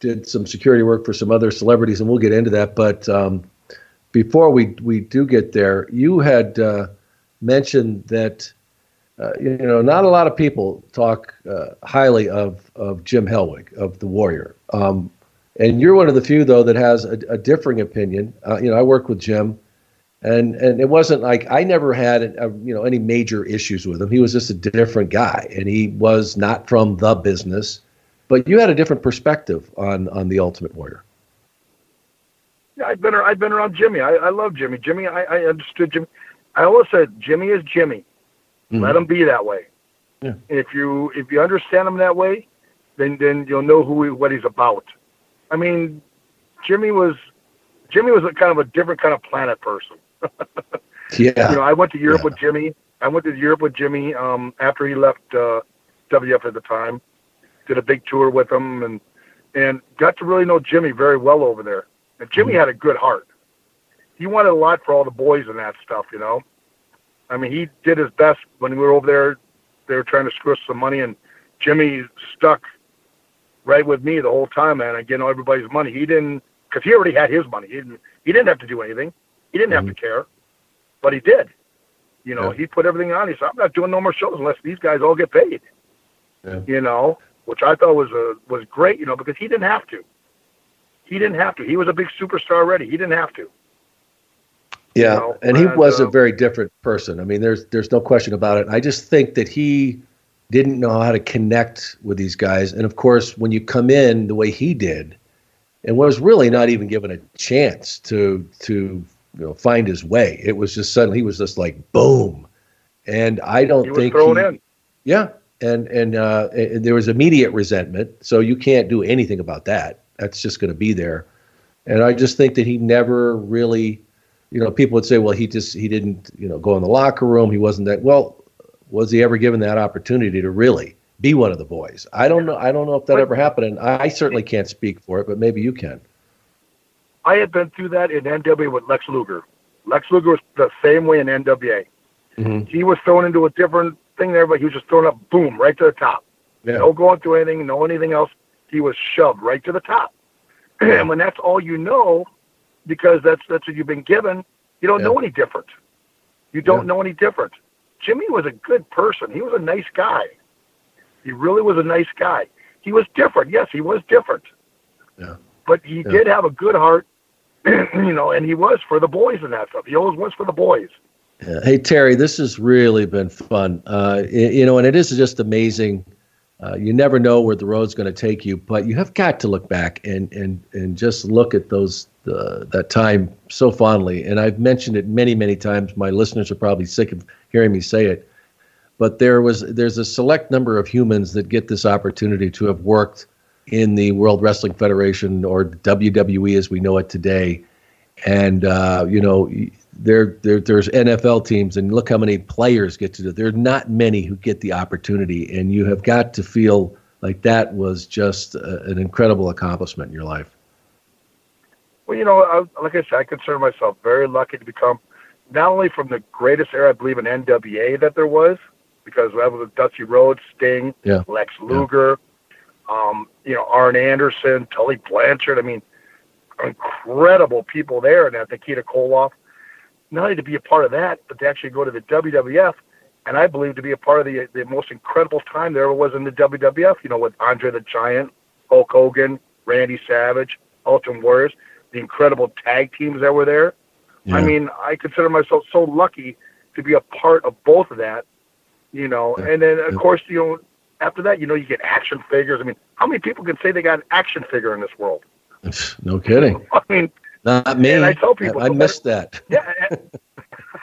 did some security work for some other celebrities, and we'll get into that. But um, before we we do get there, you had uh, mentioned that uh, you know not a lot of people talk uh, highly of of Jim Hellwig of the Warrior, um, and you're one of the few though that has a, a differing opinion. Uh, you know, I work with Jim and and it wasn't like I never had uh you know any major issues with him. He was just a different guy, and he was not from the business. But you had a different perspective on on the Ultimate Warrior. Yeah, I've been I've been around Jimmy. I, I love Jimmy. Jimmy, I, I understood Jimmy. I always said Jimmy is Jimmy. Let him be that way. Yeah. If you if you understand him that way, then then you'll know who he, what he's about. I mean, Jimmy was Jimmy was a kind of a different kind of planet person. Yeah, You know, I went to Europe Yeah. with Jimmy. I went to Europe with Jimmy um, after he left uh, WF at the time. Did a big tour with him and and got to really know Jimmy very well over there. And Jimmy had a good heart. He wanted a lot for all the boys and that stuff, you know. I mean, he did his best when we were over there. They were trying to screw us some money, and Jimmy stuck right with me the whole time, man. And getting everybody's money. He didn't, because he already had his money. He didn't. He didn't have to do anything. He didn't have to care, but he did. You know, Yeah. he put everything on. He said, "I'm not doing no more shows unless these guys all get paid." Yeah. You know, which I thought was a was great. You know, because he didn't have to. He didn't have to. He was a big superstar already. He didn't have to. yeah, know, and he and, was a uh, very different person. I mean, there's there's no question about it. I just think that he didn't know how to connect with these guys, and of course, when you come in the way he did, and was really not even given a chance to to you know find his way. It was just suddenly he was just like boom, and I don't He was think thrown he- in. Yeah, and and, uh, and there was immediate resentment, so you can't do anything about that. That's just going to be there. And I just think that he never really, you know, people would say, well, he just he didn't, you know, go in the locker room. He wasn't that well. was he ever given that opportunity to really be one of the boys? I don't know. I don't know if that ever happened, and I certainly can't speak for it, but maybe you can. I had been through that in NWA with Lex Luger. Lex Luger was the same way in NWA. Mm-hmm. He was thrown into a different thing there, but he was just thrown up, boom, right to the top. Yeah. No going through anything, no anything else. He was shoved right to the top. and when that's all you know, because that's that's what you've been given, you don't Yeah. know any different. You don't Yeah. know any different. Jimmy was a good person. He was a nice guy. He really was a nice guy. He was different. Yes, he was different. Yeah. But he did have a good heart, you know, and he was for the boys and that stuff. He always was for the boys. Yeah. Hey Terry, this has really been fun. Uh, you know, and it is just amazing. Uh, you never know where the road's going to take you, but you have got to look back and and and just look at those uh, that time so fondly. And I've mentioned it many many times. My listeners are probably sick of hearing me say it, but there was there's a select number of humans that get this opportunity to have worked in the World Wrestling Federation or WWE as we know it today. And uh, you know, there, there there's NFL teams, and look how many players get to do. There are not many who get the opportunity, and you have got to feel like that was just a, an incredible accomplishment in your life. Well, you know, I, like I said, I consider myself very lucky to become not only from the greatest era, I believe, in NWA that there was, because that was Dusty Rhodes, Sting, Yeah. Lex Luger, um, you know, Arn Anderson, Tully Blanchard. I mean, incredible people there, and that Nikita Koloff. Not only to be a part of that, but to actually go to the WWF, and I believe to be a part of the the most incredible time there ever was in the WWF. You know, with Andre the Giant, Hulk Hogan, Randy Savage, Ultimate Warriors, the incredible tag teams that were there. I mean, I consider myself so lucky to be a part of both of that. You know, Yeah. and then of Yeah. course, you know, after that, you know, you get action figures. I mean, how many people can say they got an action figure in this world? No kidding. I mean, Not me. And I tell people, I no missed that. yeah. And,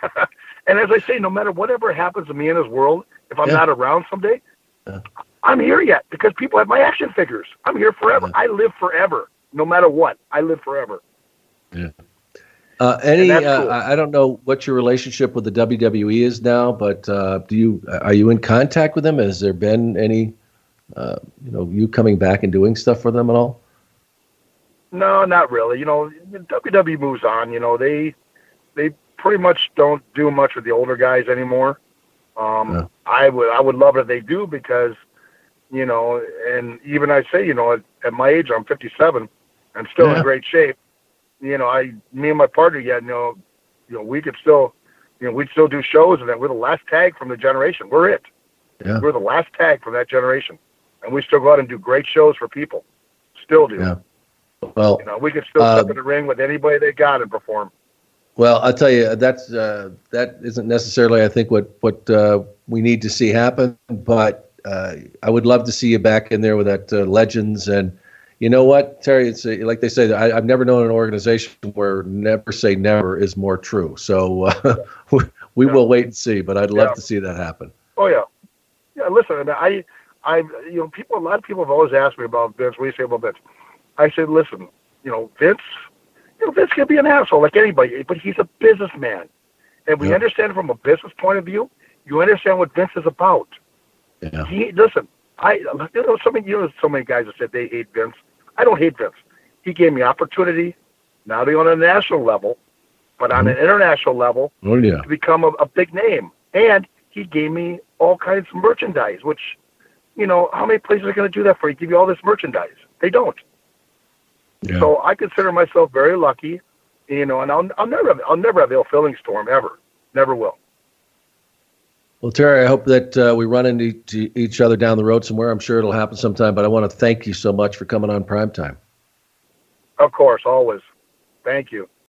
and as I say, no matter whatever happens to me in this world, if I'm Yeah. not around someday, Yeah. I'm here yet because people have my action figures. I'm here forever. Yeah. I live forever, no matter what. I live forever. Uh, any, uh, cool. I don't know what your relationship with the WWE is now, but uh, do you are you in contact with them? Has there been any, uh, you know, you coming back and doing stuff for them at all? No, not really. You know, WWE moves on. You know, they they pretty much don't do much with the older guys anymore. Um, Yeah. I would I would love it if they do because, you know, and even I say, you know, at, at my age, I'm 57, and still Yeah. in great shape. You know, I me and my partner, yeah, you know, you know, we could still, you know, we'd still do shows, and that we're the last tag from the generation. We're it. Yeah. We're the last tag from that generation, and we still go out and do great shows for people. Still do. Yeah. Well, You know, we could still Uh, step in the ring with anybody they got and perform. Well, I'll tell you that's uh, that isn't necessarily I think what what uh, we need to see happen, but uh, I would love to see you back in there with that uh, legends and you know what Terry, it's uh, like they say I, I've never known an organization where never say never is more true. So uh, we, we Yeah. will wait and see, but I'd love Yeah. to see that happen. Oh yeah, yeah. Listen, and I, I, you know, people. A lot of people have always asked me about Vince. What do you say about Vince? I said, listen, you know, Vince, you know, Vince can be an asshole like anybody, but he's a businessman, and we Yeah. understand from a business point of view. You understand what Vince is about. Yeah. He listen. I, you know, so many, you know, so many guys have said they hate Vince. I don't hate Vince. He gave me opportunity, not only on a national level, but on an mm-hmm. international level, Oh yeah. to become a, a big name. And he gave me all kinds of merchandise, which, you know, how many places are going to do that for you? Give you all this merchandise? They don't. Yeah. So I consider myself very lucky, you know, and I'll, I'll never, have, I'll never have ill feelings to him ever. Never will. Well, Terry, I hope that uh, we run into each other down the road somewhere. I'm sure it'll happen sometime. But I want to thank you so much for coming on Primetime. Of course, always. Thank you.